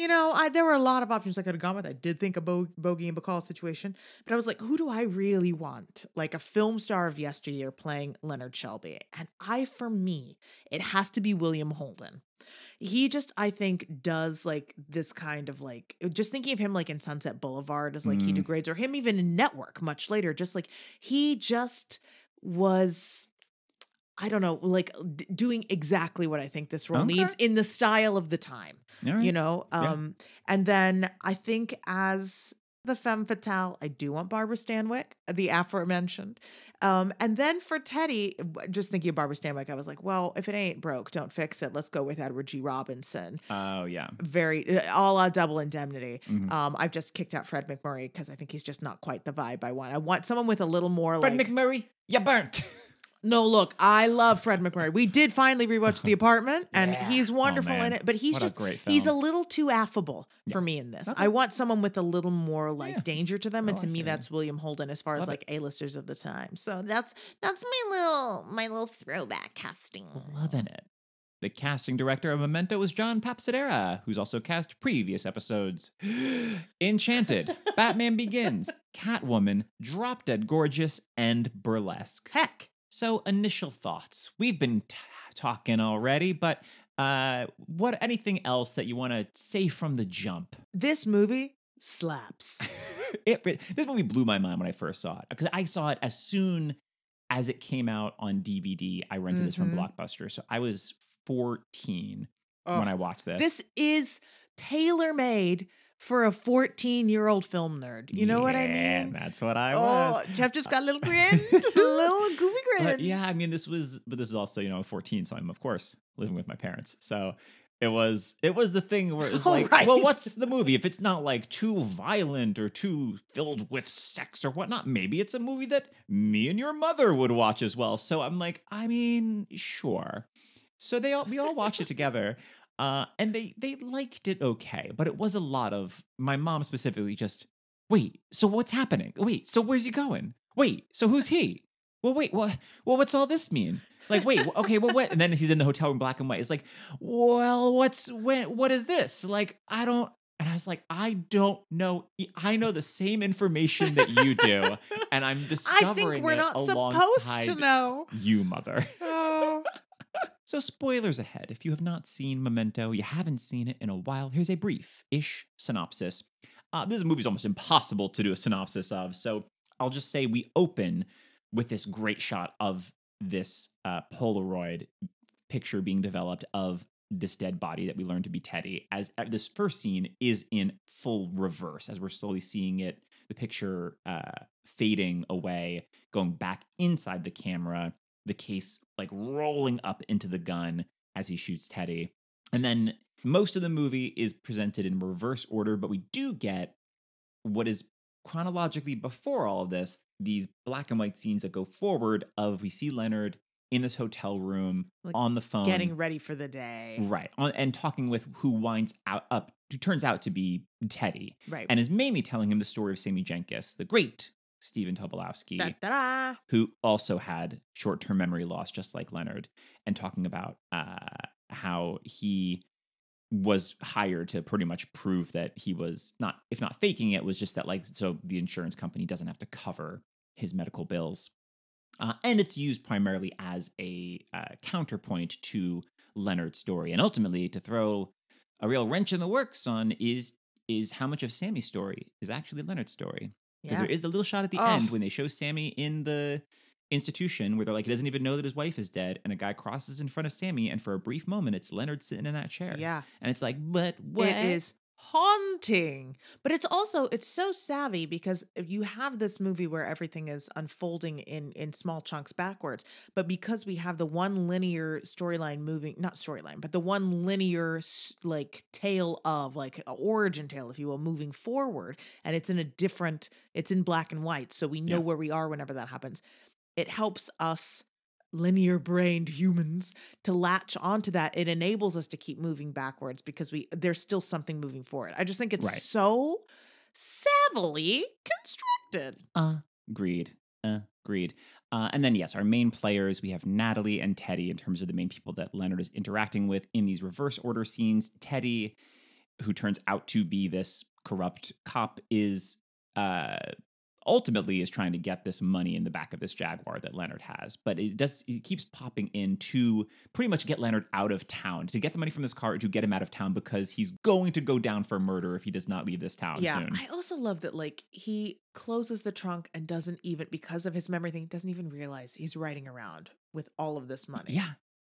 you know, I there were a lot of options I could have gone with. I did think a Bo- Bogey and Bacall situation, but I was like, who do I really want? Like a film star of yesteryear playing Leonard Shelby, and I, for me, it has to be William Holden he just i think does like this kind of like just thinking of him like in sunset boulevard as like he Mm. degrades or him even in network much later just like he just was i don't know like d- doing exactly what i think this role Okay. needs in the style of the time All right. you know Yeah. um and then i think as the femme fatale i do want barbara stanwyck the aforementioned um and then for teddy just thinking of barbara stanwyck i was like well if it ain't broke don't fix it let's go with edward g robinson Oh yeah. very uh, a double indemnity Mhm. um i've just kicked out fred macmurray because i think he's just not quite the vibe i want i want someone with a little more Fred like MacMurray, you burnt. no, look, I love Fred MacMurray. We did finally rewatch The Apartment, and Yeah. he's Oh, wonderful in it. But he's What just—he's a film. little too affable Yeah. for me in this. Okay. I want someone with a little more like Yeah. danger to them, and Oh, to me, that's William Holden as far as Love it. like A-listers of the time. So that's that's my little my little throwback casting. Loving it. The casting director of Memento was John Papsidera, who's also cast previous episodes. Enchanted, Batman Begins, Catwoman, Drop Dead Gorgeous, and Burlesque. Heck, So, initial thoughts. We've been t- talking already, but uh, what anything else that you want to say from the jump? this movie slaps. it, this movie blew my mind when I first saw it because I saw it as soon as it came out on DVD. I rented this from Mhm. Blockbuster, so I was 14 Ugh. when I watched this. This is tailor made for a 14 year old film nerd. You know what I Yeah, mean? That's what I oh, was. Jeff just got a little grin, just a little goofy grin. But yeah, I mean, this was, but this is also, you know, 14, so I'm of course living with my parents. So it was, it was the thing where it's like, well, what's the movie? If it's not like too violent or too filled with sex or whatnot, maybe it's a movie that me and your mother would watch as well. So I'm like, I mean, sure. So they all, we all watched it together. Uh, and they they liked it okay, but it was a lot of my mom specifically just wait. So what's happening? Wait. So where's he going? Wait. So who's he? Well, wait. What? Well, what's all this mean? Like, wait. Okay. Well, what? And then he's in the hotel room, black and white. It's like, well, what's when? What is this? Like, I don't. And I was like, I don't know. I know the same information that you do, and I'm discovering. I think we're not supposed to know. you, mother. So, spoilers ahead. If you have not seen Memento, you haven't seen it in a while, here's a brief ish synopsis. Uh, this movie is almost impossible to do a synopsis of, so I'll just say we open with this great shot of this uh, Polaroid picture being developed of this dead body that we learn to be Teddy. As uh, this first scene is in full reverse, as we're slowly seeing it, the picture uh, fading away, going back inside the camera, the case like rolling up into the gun as he shoots Teddy. And then most of the movie is presented in reverse order, but we do get what is chronologically before all of this these black and white scenes that go forward of we see Leonard in this hotel room Like, on the phone Getting ready for the day. right on, and talking with who winds out up who turns out to be Teddy Right. and is mainly telling him the story of Sammy Jenkins, the great Stephen Tobolowsky who also had short-term memory loss, just like Leonard, and talking about uh, how he was hired to pretty much prove that he was not, if not faking it, was just that like so the insurance company doesn't have to cover his medical bills. Uh, and it's used primarily as a uh, counterpoint to Leonard's story, and ultimately to throw a real wrench in the works on is is how much of Sammy's story is actually Leonard's story. Because Yeah. there is a little shot at the Oh. end when they show Sammy in the institution where they're like, he doesn't even know that his wife is dead, and a guy crosses in front of Sammy, and for a brief moment, it's Leonard sitting in that chair. Yeah. and it's like, but what? It is haunting. But it's also it's so savvy because you have this movie where everything is unfolding in in small chunks backwards, but because we have the one linear storyline moving, not storyline, but the one linear like tale of like origin tale if you will moving forward and it's in a different it's in black and white so we know Yeah. where we are whenever that happens. It helps us linear brained humans to latch onto that it enables us to keep moving backwards because we there's still something moving forward i just think it's Right. so savvily constructed uh, Agreed. Agreed. Uh, and then, yes, our main players, we have Natalie and Teddy in terms of the main people that Leonard is interacting with in these reverse order scenes. Teddy, who turns out to be this corrupt cop, is uh, ultimately is trying to get this money in the back of this Jaguar that Leonard has. But it does, it keeps popping in to pretty much get Leonard out of town, to get the money from this car, to get him out of town because he's going to go down for murder if he does not leave this town yeah soon. i also love that like he closes the trunk and doesn't even because of his memory thing doesn't even realize he's riding around with all of this money yeah,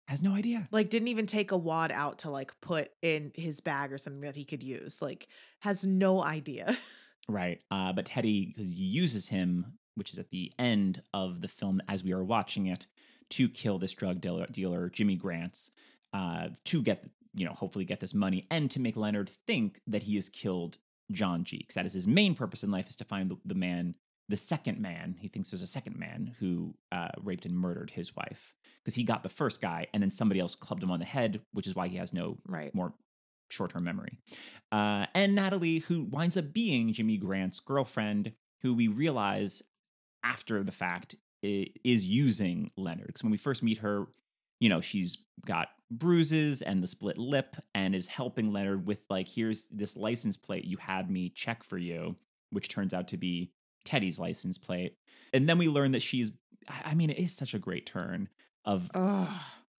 has no idea. like didn't even take a wad out to like put in his bag or something that he could use like has no idea Right. Uh, but Teddy because uses him, which is at the end of the film as we are watching it, to kill this drug dealer, dealer Jimmy Grantz, uh, to get you know hopefully get this money and to make Leonard think that he has killed John G. Because that is his main purpose in life is to find the, the man, the second man. He thinks there's a second man who uh, raped and murdered his wife because he got the first guy and then somebody else clubbed him on the head, which is why he has no right more short-term memory. Uh, and Natalie, who winds up being Jimmy Grantz's girlfriend, who we realize after the fact is using Leonard. Because when we first meet her, you know, she's got bruises and the split lip and is helping Leonard with like, here's this license plate you had me check for you, which turns out to be Teddy's license plate. And then we learn that she's, I I mean, it is such a great turn of Ugh.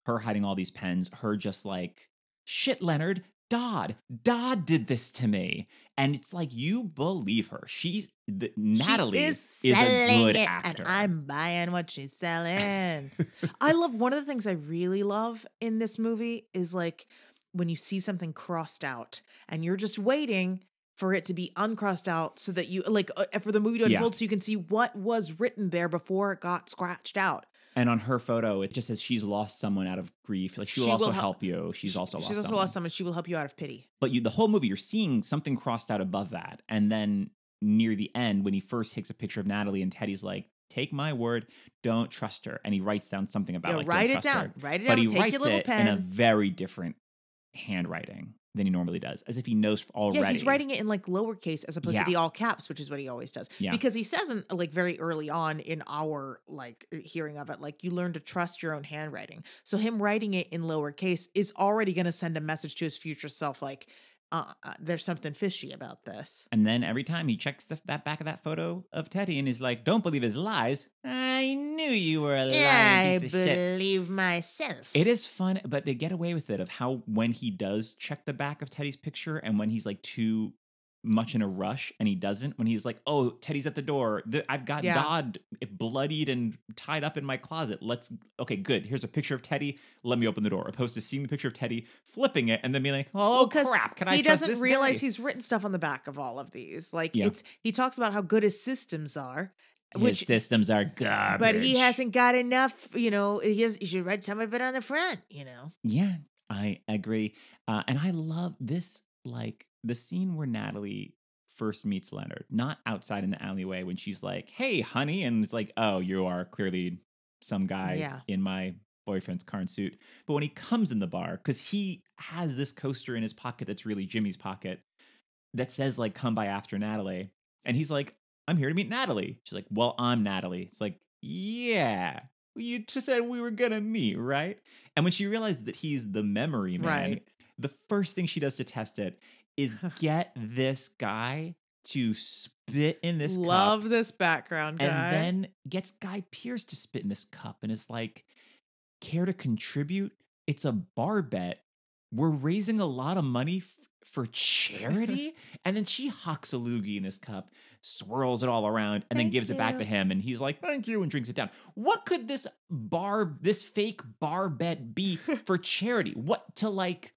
her hiding all these pens, her just like, shit, Leonard, Dodd, Dodd did this to me. And it's like, you believe her. She's, the, Natalie she is, is, a good it, actor. and I'm buying what she's selling. I love one of the things I really love in this movie is like when you see something crossed out and you're just waiting for it to be uncrossed out so that you like uh, for the movie to Yeah. unfold so you can see what was written there before it got scratched out. And on her photo, it just says she's lost someone out of grief. Like she will She also hel- help you. She's She- also lost she's also someone. lost someone. She will help you out of pity. but you the whole movie you're seeing something crossed out above that and then near the end when he first takes a picture of natalie and teddy's like take my word don't trust her and he writes down something about Yeah, like write it trust her. down. Write it but down. he writes it pen. in a very different handwriting than he normally does as if he knows already Yeah, he's writing it in like lowercase as opposed Yeah. to the all caps, which is what he always does. Yeah. Because he says in like very early on in our like uh, hearing of it, like you learn to trust your own handwriting. So him writing it in lowercase is already going to send a message to his future self, like, uh, uh, there's something fishy about this. and then every time he checks the, that back of that photo of teddy and is like don't believe his lies i knew you were a lying I of shit believe myself. It is fun, but they get away with it of how when he does check the back of Teddy's picture and when he's like too much in a rush and he doesn't, when he's like, oh, Teddy's at the door. The, I've got Yeah. Dodd bloodied and tied up in my closet. Let's, okay, good. Here's a picture of Teddy. Let me open the door. Opposed to seeing the picture of Teddy, flipping it, and then being like, oh, Well, crap. Can I he doesn't realize guy? he's written stuff on the back of all of these. Like Yeah. it's he talks about how good his systems are, His which systems are garbage. but he hasn't got enough. You know, he, has, he should write some of it on the front. You know, Yeah, I agree. Uh, and I love this, like the scene where Natalie first meets Leonard, not outside in the alleyway when she's like, hey, honey. And it's like, oh, you are clearly some guy Yeah. in my boyfriend's car and suit. But when he comes in the bar, because he has this coaster in his pocket that's really Jimmy's pocket that says, like, come by after Natalie. And he's like, I'm here to meet Natalie. She's like, well, I'm Natalie. It's like, yeah. you just said we were gonna meet, right? And when she realizes that he's the memory man, Right. the first thing she does to test it is get this guy to spit in this Love cup, this background guy. and then gets Guy Pearce to spit in this cup, and is like, "Care to contribute? It's a bar bet. We're raising a lot of money." f- For charity, and then she hawks a loogie in this cup, swirls it all around, and then Thank gives it back to him. And he's like, "Thank you," and drinks it down. What could this bar, this fake bar bet be for charity? What to like?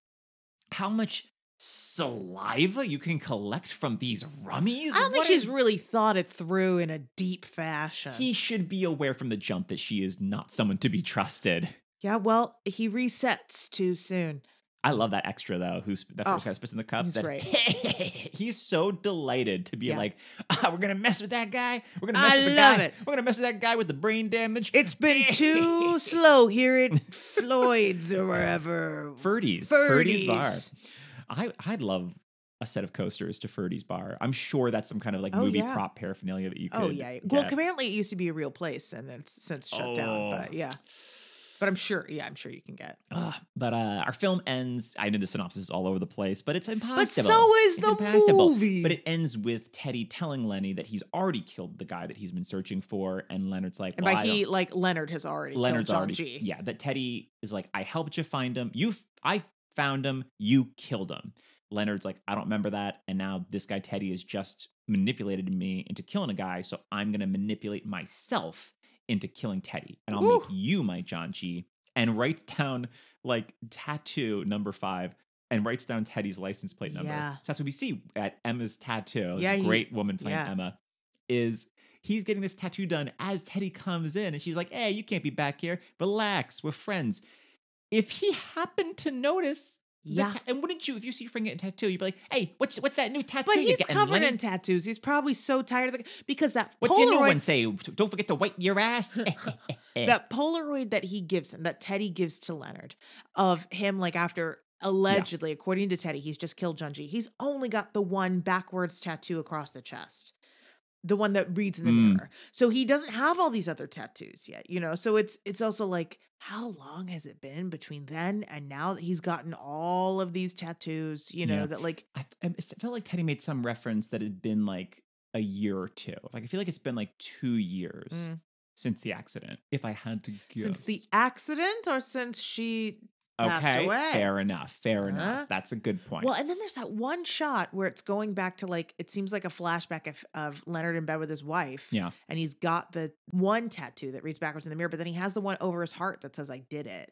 How much saliva you can collect from these rummies? I don't think What she's is- really thought it through in a deep fashion. He should be aware from the jump that she is not someone to be trusted. yeah, well, he resets too soon. I love that extra though. Who's that Oh, first guy spits in the cup? he's that- great. he's so delighted to be Yeah. like, ah, we're gonna mess with that guy. We're gonna mess I with love guy. it. We're gonna mess with that guy with the brain damage. It's been too slow here at Floyd's or wherever. Ferdy's. Ferdy's bar. I I'd love a set of coasters to Ferdy's bar. I'm sure that's some kind of like Oh, movie yeah. prop paraphernalia that you could. Oh yeah. Well, get. apparently it used to be a real place and it's since shut down. Oh. But yeah. But I'm sure, yeah, I'm sure you can get. Ugh, but uh, our film ends. I know the synopsis is all over the place, but it's impossible. But so is It's the impassable. movie. But it ends with Teddy telling Lenny that he's already killed the guy that he's been searching for, and Leonard's like, and well, by I he, like Leonard has already Leonard's already, G. yeah. That Teddy is like, I helped you find him. You, I found him. You killed him. Leonard's like, I don't remember that, and now this guy Teddy has just manipulated me into killing a guy, so I'm gonna manipulate myself into killing Teddy, and I'll make you my John G. And writes down like tattoo number five. And writes down Teddy's license plate number. Yeah. So that's what we see at Emma's tattoo. Yeah, he- great woman playing yeah. Emma is he's getting this tattoo done as Teddy comes in, and she's like, "Hey, you can't be back here. Relax, we're friends." If he happened to notice, Yeah. ta- and wouldn't you, if you see your friend getting a tattoo, you'd be like, "Hey, what's what's that new tattoo But he's getting, covered in tattoos. He's probably so tired of the because that What's your new Polaroid, one say? Don't forget to wipe your ass." that Polaroid that he gives him, that Teddy gives to Leonard, of him like after allegedly, according to Teddy, he's just killed Junji. He's only got the one backwards tattoo across the chest. The one that reads in the Mm. mirror. So he doesn't have all these other tattoos yet, you know. So it's it's also like, how long has it been between then and now that he's gotten all of these tattoos, you know, Yeah. that like I, I felt like Teddy made some reference that had been like a year or two. Like I feel like it's been like two years Mm. since the accident. If I had to guess, since the accident or since she okay, fair enough, fair enough. That's a good point. Well, and then there's that one shot where it's going back to like it seems like a flashback of, of Leonard in bed with his wife. Yeah. And he's got the one tattoo that reads backwards in the mirror, but then he has the one over his heart that says I did it.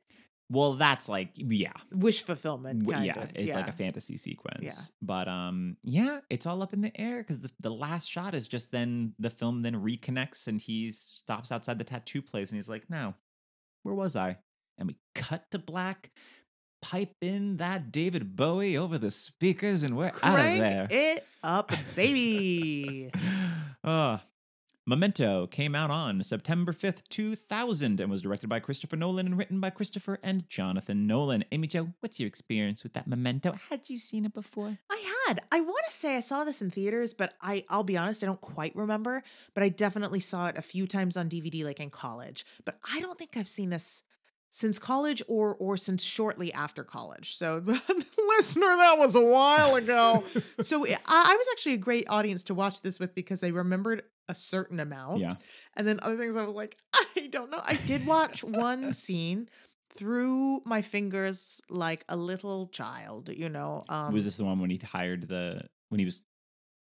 Well, that's like yeah, Wish fulfillment. Kind yeah, of. it's like a fantasy sequence. Yeah. But um, yeah, it's all up in the air because the, the last shot is just then the film then reconnects and he stops outside the tattoo place and he's like, "No, where was I?" And we cut to black, pipe in that David Bowie over the speakers, and we're out of Crank there. it up, baby. uh, Memento came out on September 5th, 2000, and was directed by Christopher Nolan and written by Christopher and Jonathan Nolan. Amy Jo, what's your experience with that Memento? Had you seen it before? I had. I want to say I saw this in theaters, but I I'll be honest, I don't quite remember. But I definitely saw it a few times on DVD, like in college. But I don't think I've seen this since college or or since shortly after college. So the listener, that was a while ago. so I, I was actually a great audience to watch this with because I remembered a certain amount. Yeah. And then other things I was like, I don't know. I did watch one scene through my fingers like a little child, you know. Um was this the one when he hired the, when he was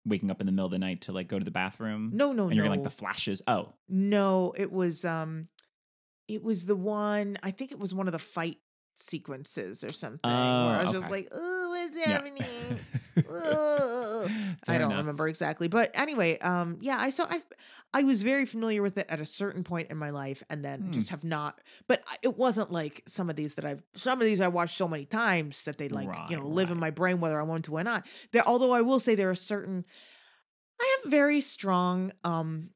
waking up in the middle of the night to like go to the bathroom? No, no, And you're no. getting like the flashes. Oh, No, it was um it was the one I think it was one of the fight sequences or something where I Oh, was just like, oh, what's yeah. happening? I don't enough. remember exactly. But anyway, um yeah, I saw I I was very familiar with it at a certain point in my life and then Hmm. just have not but it wasn't like some of these that I've some of these I watched so many times that they like, you know, Right, live in my brain whether I want to or not. There although I will say there are certain I have very strong um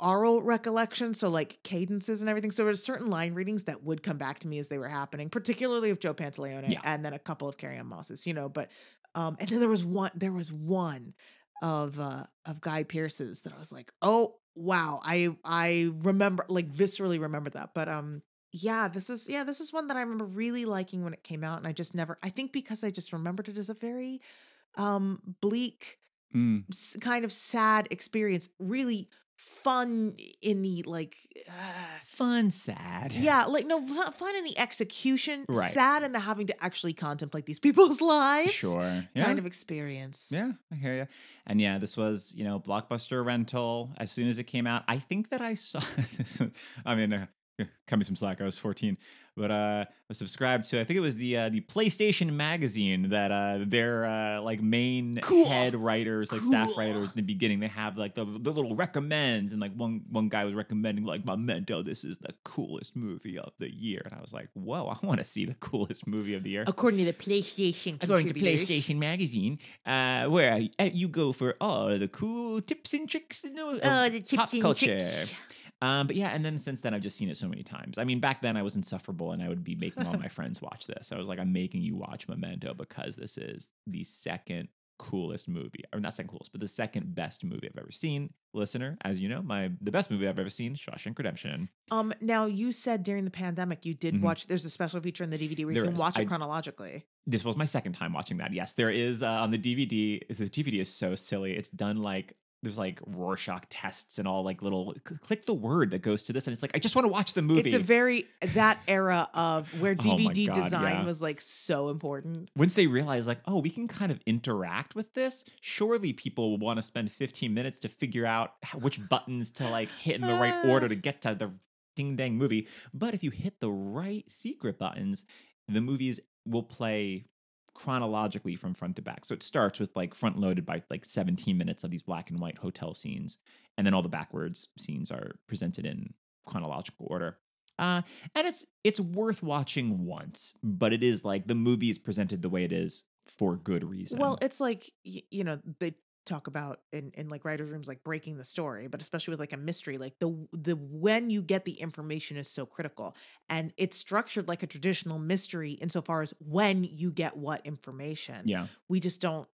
oral recollection, so like cadences and everything. So there's certain line readings that would come back to me as they were happening, particularly of Joe Pantoliano Yeah. and then a couple of Carrie-Anne Moss's, you know. But um, and then there was one, there was one of uh of Guy Pearce's that I was like, oh, wow, I I remember like viscerally remember that. But um yeah, this is yeah, this is one that I remember really liking when it came out and I just never I think because I just remembered it as a very um bleak Mm. kind of sad experience, really fun in the like uh, Fun, sad. yeah, like no fun in the execution, Right. sad in the having to actually contemplate these people's lives. Sure. Yeah. Kind of experience. Yeah, I hear you. And yeah, this was, you know, blockbuster rental as soon as it came out. I think that I saw this. I mean, uh, cut me some slack. I was 14, but uh, I subscribed to. I think it was the uh, the PlayStation magazine that uh, their uh, like main Cool. head writers, like staff writers in the beginning, they have like the, the little recommends, and like one one guy was recommending like Memento. This is the coolest movie of the year, and I was like, whoa, I want to see the coolest movie of the year. According to the PlayStation, According to. PlayStation Magazine, uh, where uh, you go for all the cool tips and tricks Oh, the pop and culture. tricks. Um, but yeah, and then since then I've just seen it so many times. I mean, back then I was insufferable, and I would be making all my friends watch this. I was like, I'm making you watch Memento because this is the second coolest movie, or not second coolest, but the second best movie I've ever seen. Listener, as you know, my the best movie I've ever seen, Shawshank Redemption. Um, now you said during the pandemic you did Mhm. watch. There's a special feature in the DVD where There you can is. watch it I- chronologically. this was my second time watching that. Yes, there is uh, on the DVD. The DVD is so silly. It's done like there's like Rorschach tests and all like little click the word that goes to this, and it's like I just want to watch the movie. It's a very that era of where Oh DVD God, design yeah. was like so important. Once they realize like, oh, we can kind of interact with this. Surely people will want to spend 15 minutes to figure out which buttons to like hit in the right ah. order to get to the ding dang movie. But if you hit the right secret buttons, the movies will play chronologically from front to back. So it starts with like front loaded by like 17 minutes of these black and white hotel scenes, and then all the backwards scenes are presented in chronological order. Uh, and it's it's worth watching once, but it is like the movie is presented the way it is for good reason. Well, it's like you know they talk about in in like writers' rooms like breaking the story, but especially with like a mystery, like the the when you get the information is so critical, and it's structured like a traditional mystery insofar as when you get what information. yeah, we just don't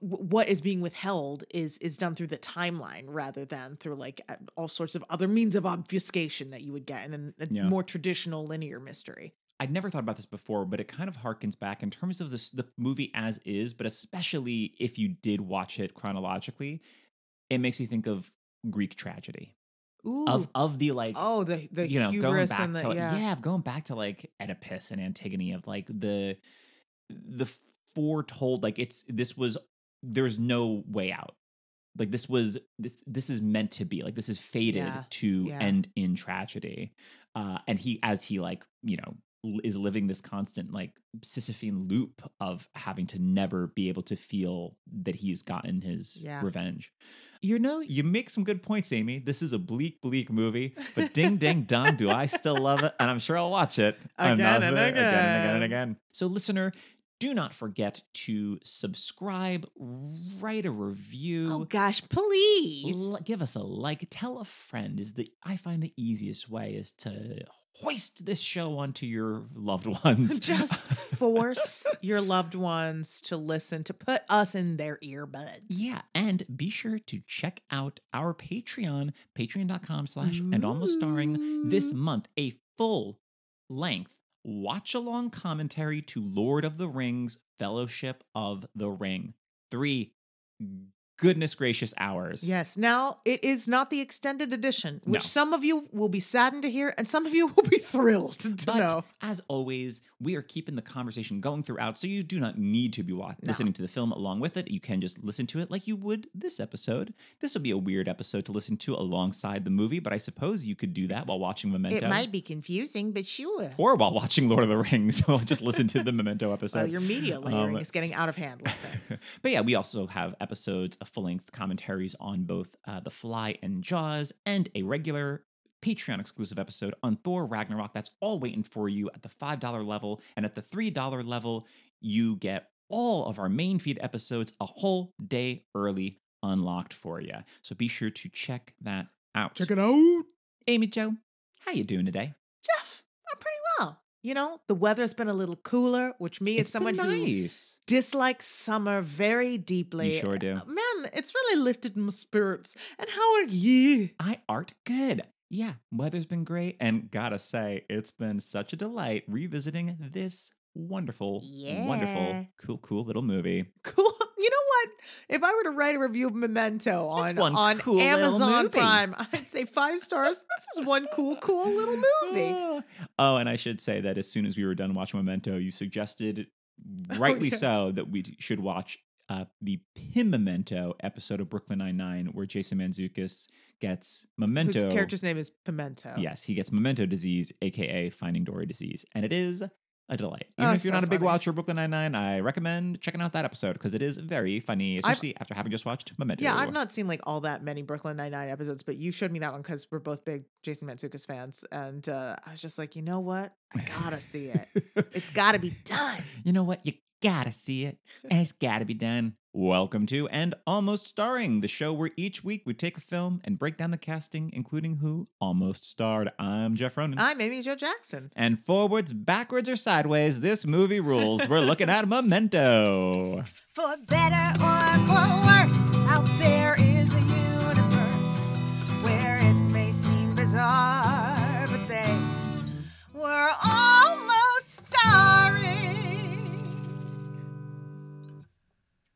what is being withheld is is done through the timeline rather than through like all sorts of other means of obfuscation that you would get in an- a Yeah. more traditional linear mystery. I'd never thought about this before, but it kind of harkens back in terms of this the movie as is, but especially if you did watch it chronologically, it makes you think of Greek tragedy Ooh. of of the like oh, the the you know going back and the to yeah. yeah going back to like Oedipus and Antigone of like the the foretold like it's this was there's no way out like this was this, this is meant to be like this is fated Yeah, to yeah. end in tragedy uh and he as he like you know is living this constant like sisyphean loop of having to never be able to feel that he's gotten his Yeah. revenge. You know you make some good points amy. This is a bleak bleak movie but ding ding dong do i still love it and i'm sure i'll watch it. Again and another- again and again and again. again. So listener do not forget to subscribe write a review Oh gosh, please. L- give us a like tell a friend is the i find the easiest way is to hoist this show onto your loved ones Just force your loved ones to listen, to put us in their earbuds. yeah and be sure to check out our patreon patreon.com slash and almost starring this month a full length watch along commentary to lord of the rings fellowship of the ring three goodness gracious hours Yes. Now it is not the extended edition, which No. some of you will be saddened to hear, and some of you will be thrilled to But know. as always, we are keeping the conversation going throughout, so you do not need to be wa- No. listening to the film along with it. You can just listen to it like you would this episode. This would be a weird episode to listen to alongside the movie, but I suppose you could do that while watching Memento. It might be confusing, but sure. Or while watching Lord of the Rings. Just listen to the Memento episode. Well, your media layering Um, is getting out of hand, but yeah, we also have episodes of full length commentaries on both uh, The Fly and Jaws and a regular Patreon exclusive episode on Thor Ragnarok. That's all waiting for you at the $5 level. And at the $3 level, you get all of our main feed episodes a whole day early unlocked for you. So be sure to check that out. Check it out. Amy Jo, how you doing today? Jeff, I'm pretty well. You know, the weather's been a little cooler, which me as It's been someone who dislikes summer very deeply. You sure do. uh, Man, it's really lifted my spirits. And how are you? I art good. Yeah, weather's been great, and gotta say, it's been such a delight revisiting this wonderful, Yeah. wonderful, cool, cool little movie. Cool. You know what? If I were to write a review of Memento on on cool Amazon. Prime, I'd say five stars. This is one cool, cool little movie. Ah. Oh, and I should say that as soon as we were done watching Memento, you suggested, rightly Oh, yes. so, that we should watch uh, the Pimemento episode of Brooklyn Nine Nine, where Jason Mantzoukas gets Memento. His character's name is Pimento. Yes, he gets Memento disease, aka Finding Dory disease, and it is a delight. Oh, Even if you're so not a big funny. watcher of Brooklyn Nine Nine, I recommend checking out that episode because it is very funny, I've- especially after having just watched Memento. Yeah, I've not seen like all that many Brooklyn Nine Nine episodes, but you showed me that one because we're both big Jason Mantzoukas fans, and uh, I was just like, you know what? I gotta see it. It's got to be done. you know what? You gotta see it, and it's gotta be done. Welcome to and almost starring the show where each week we take a film and break down the casting, including who almost starred. I'm Jeff Ronan. I'm Amy Jo Jackson. and forwards, backwards, or sideways, this movie rules. We're looking at Memento. For better or for worse,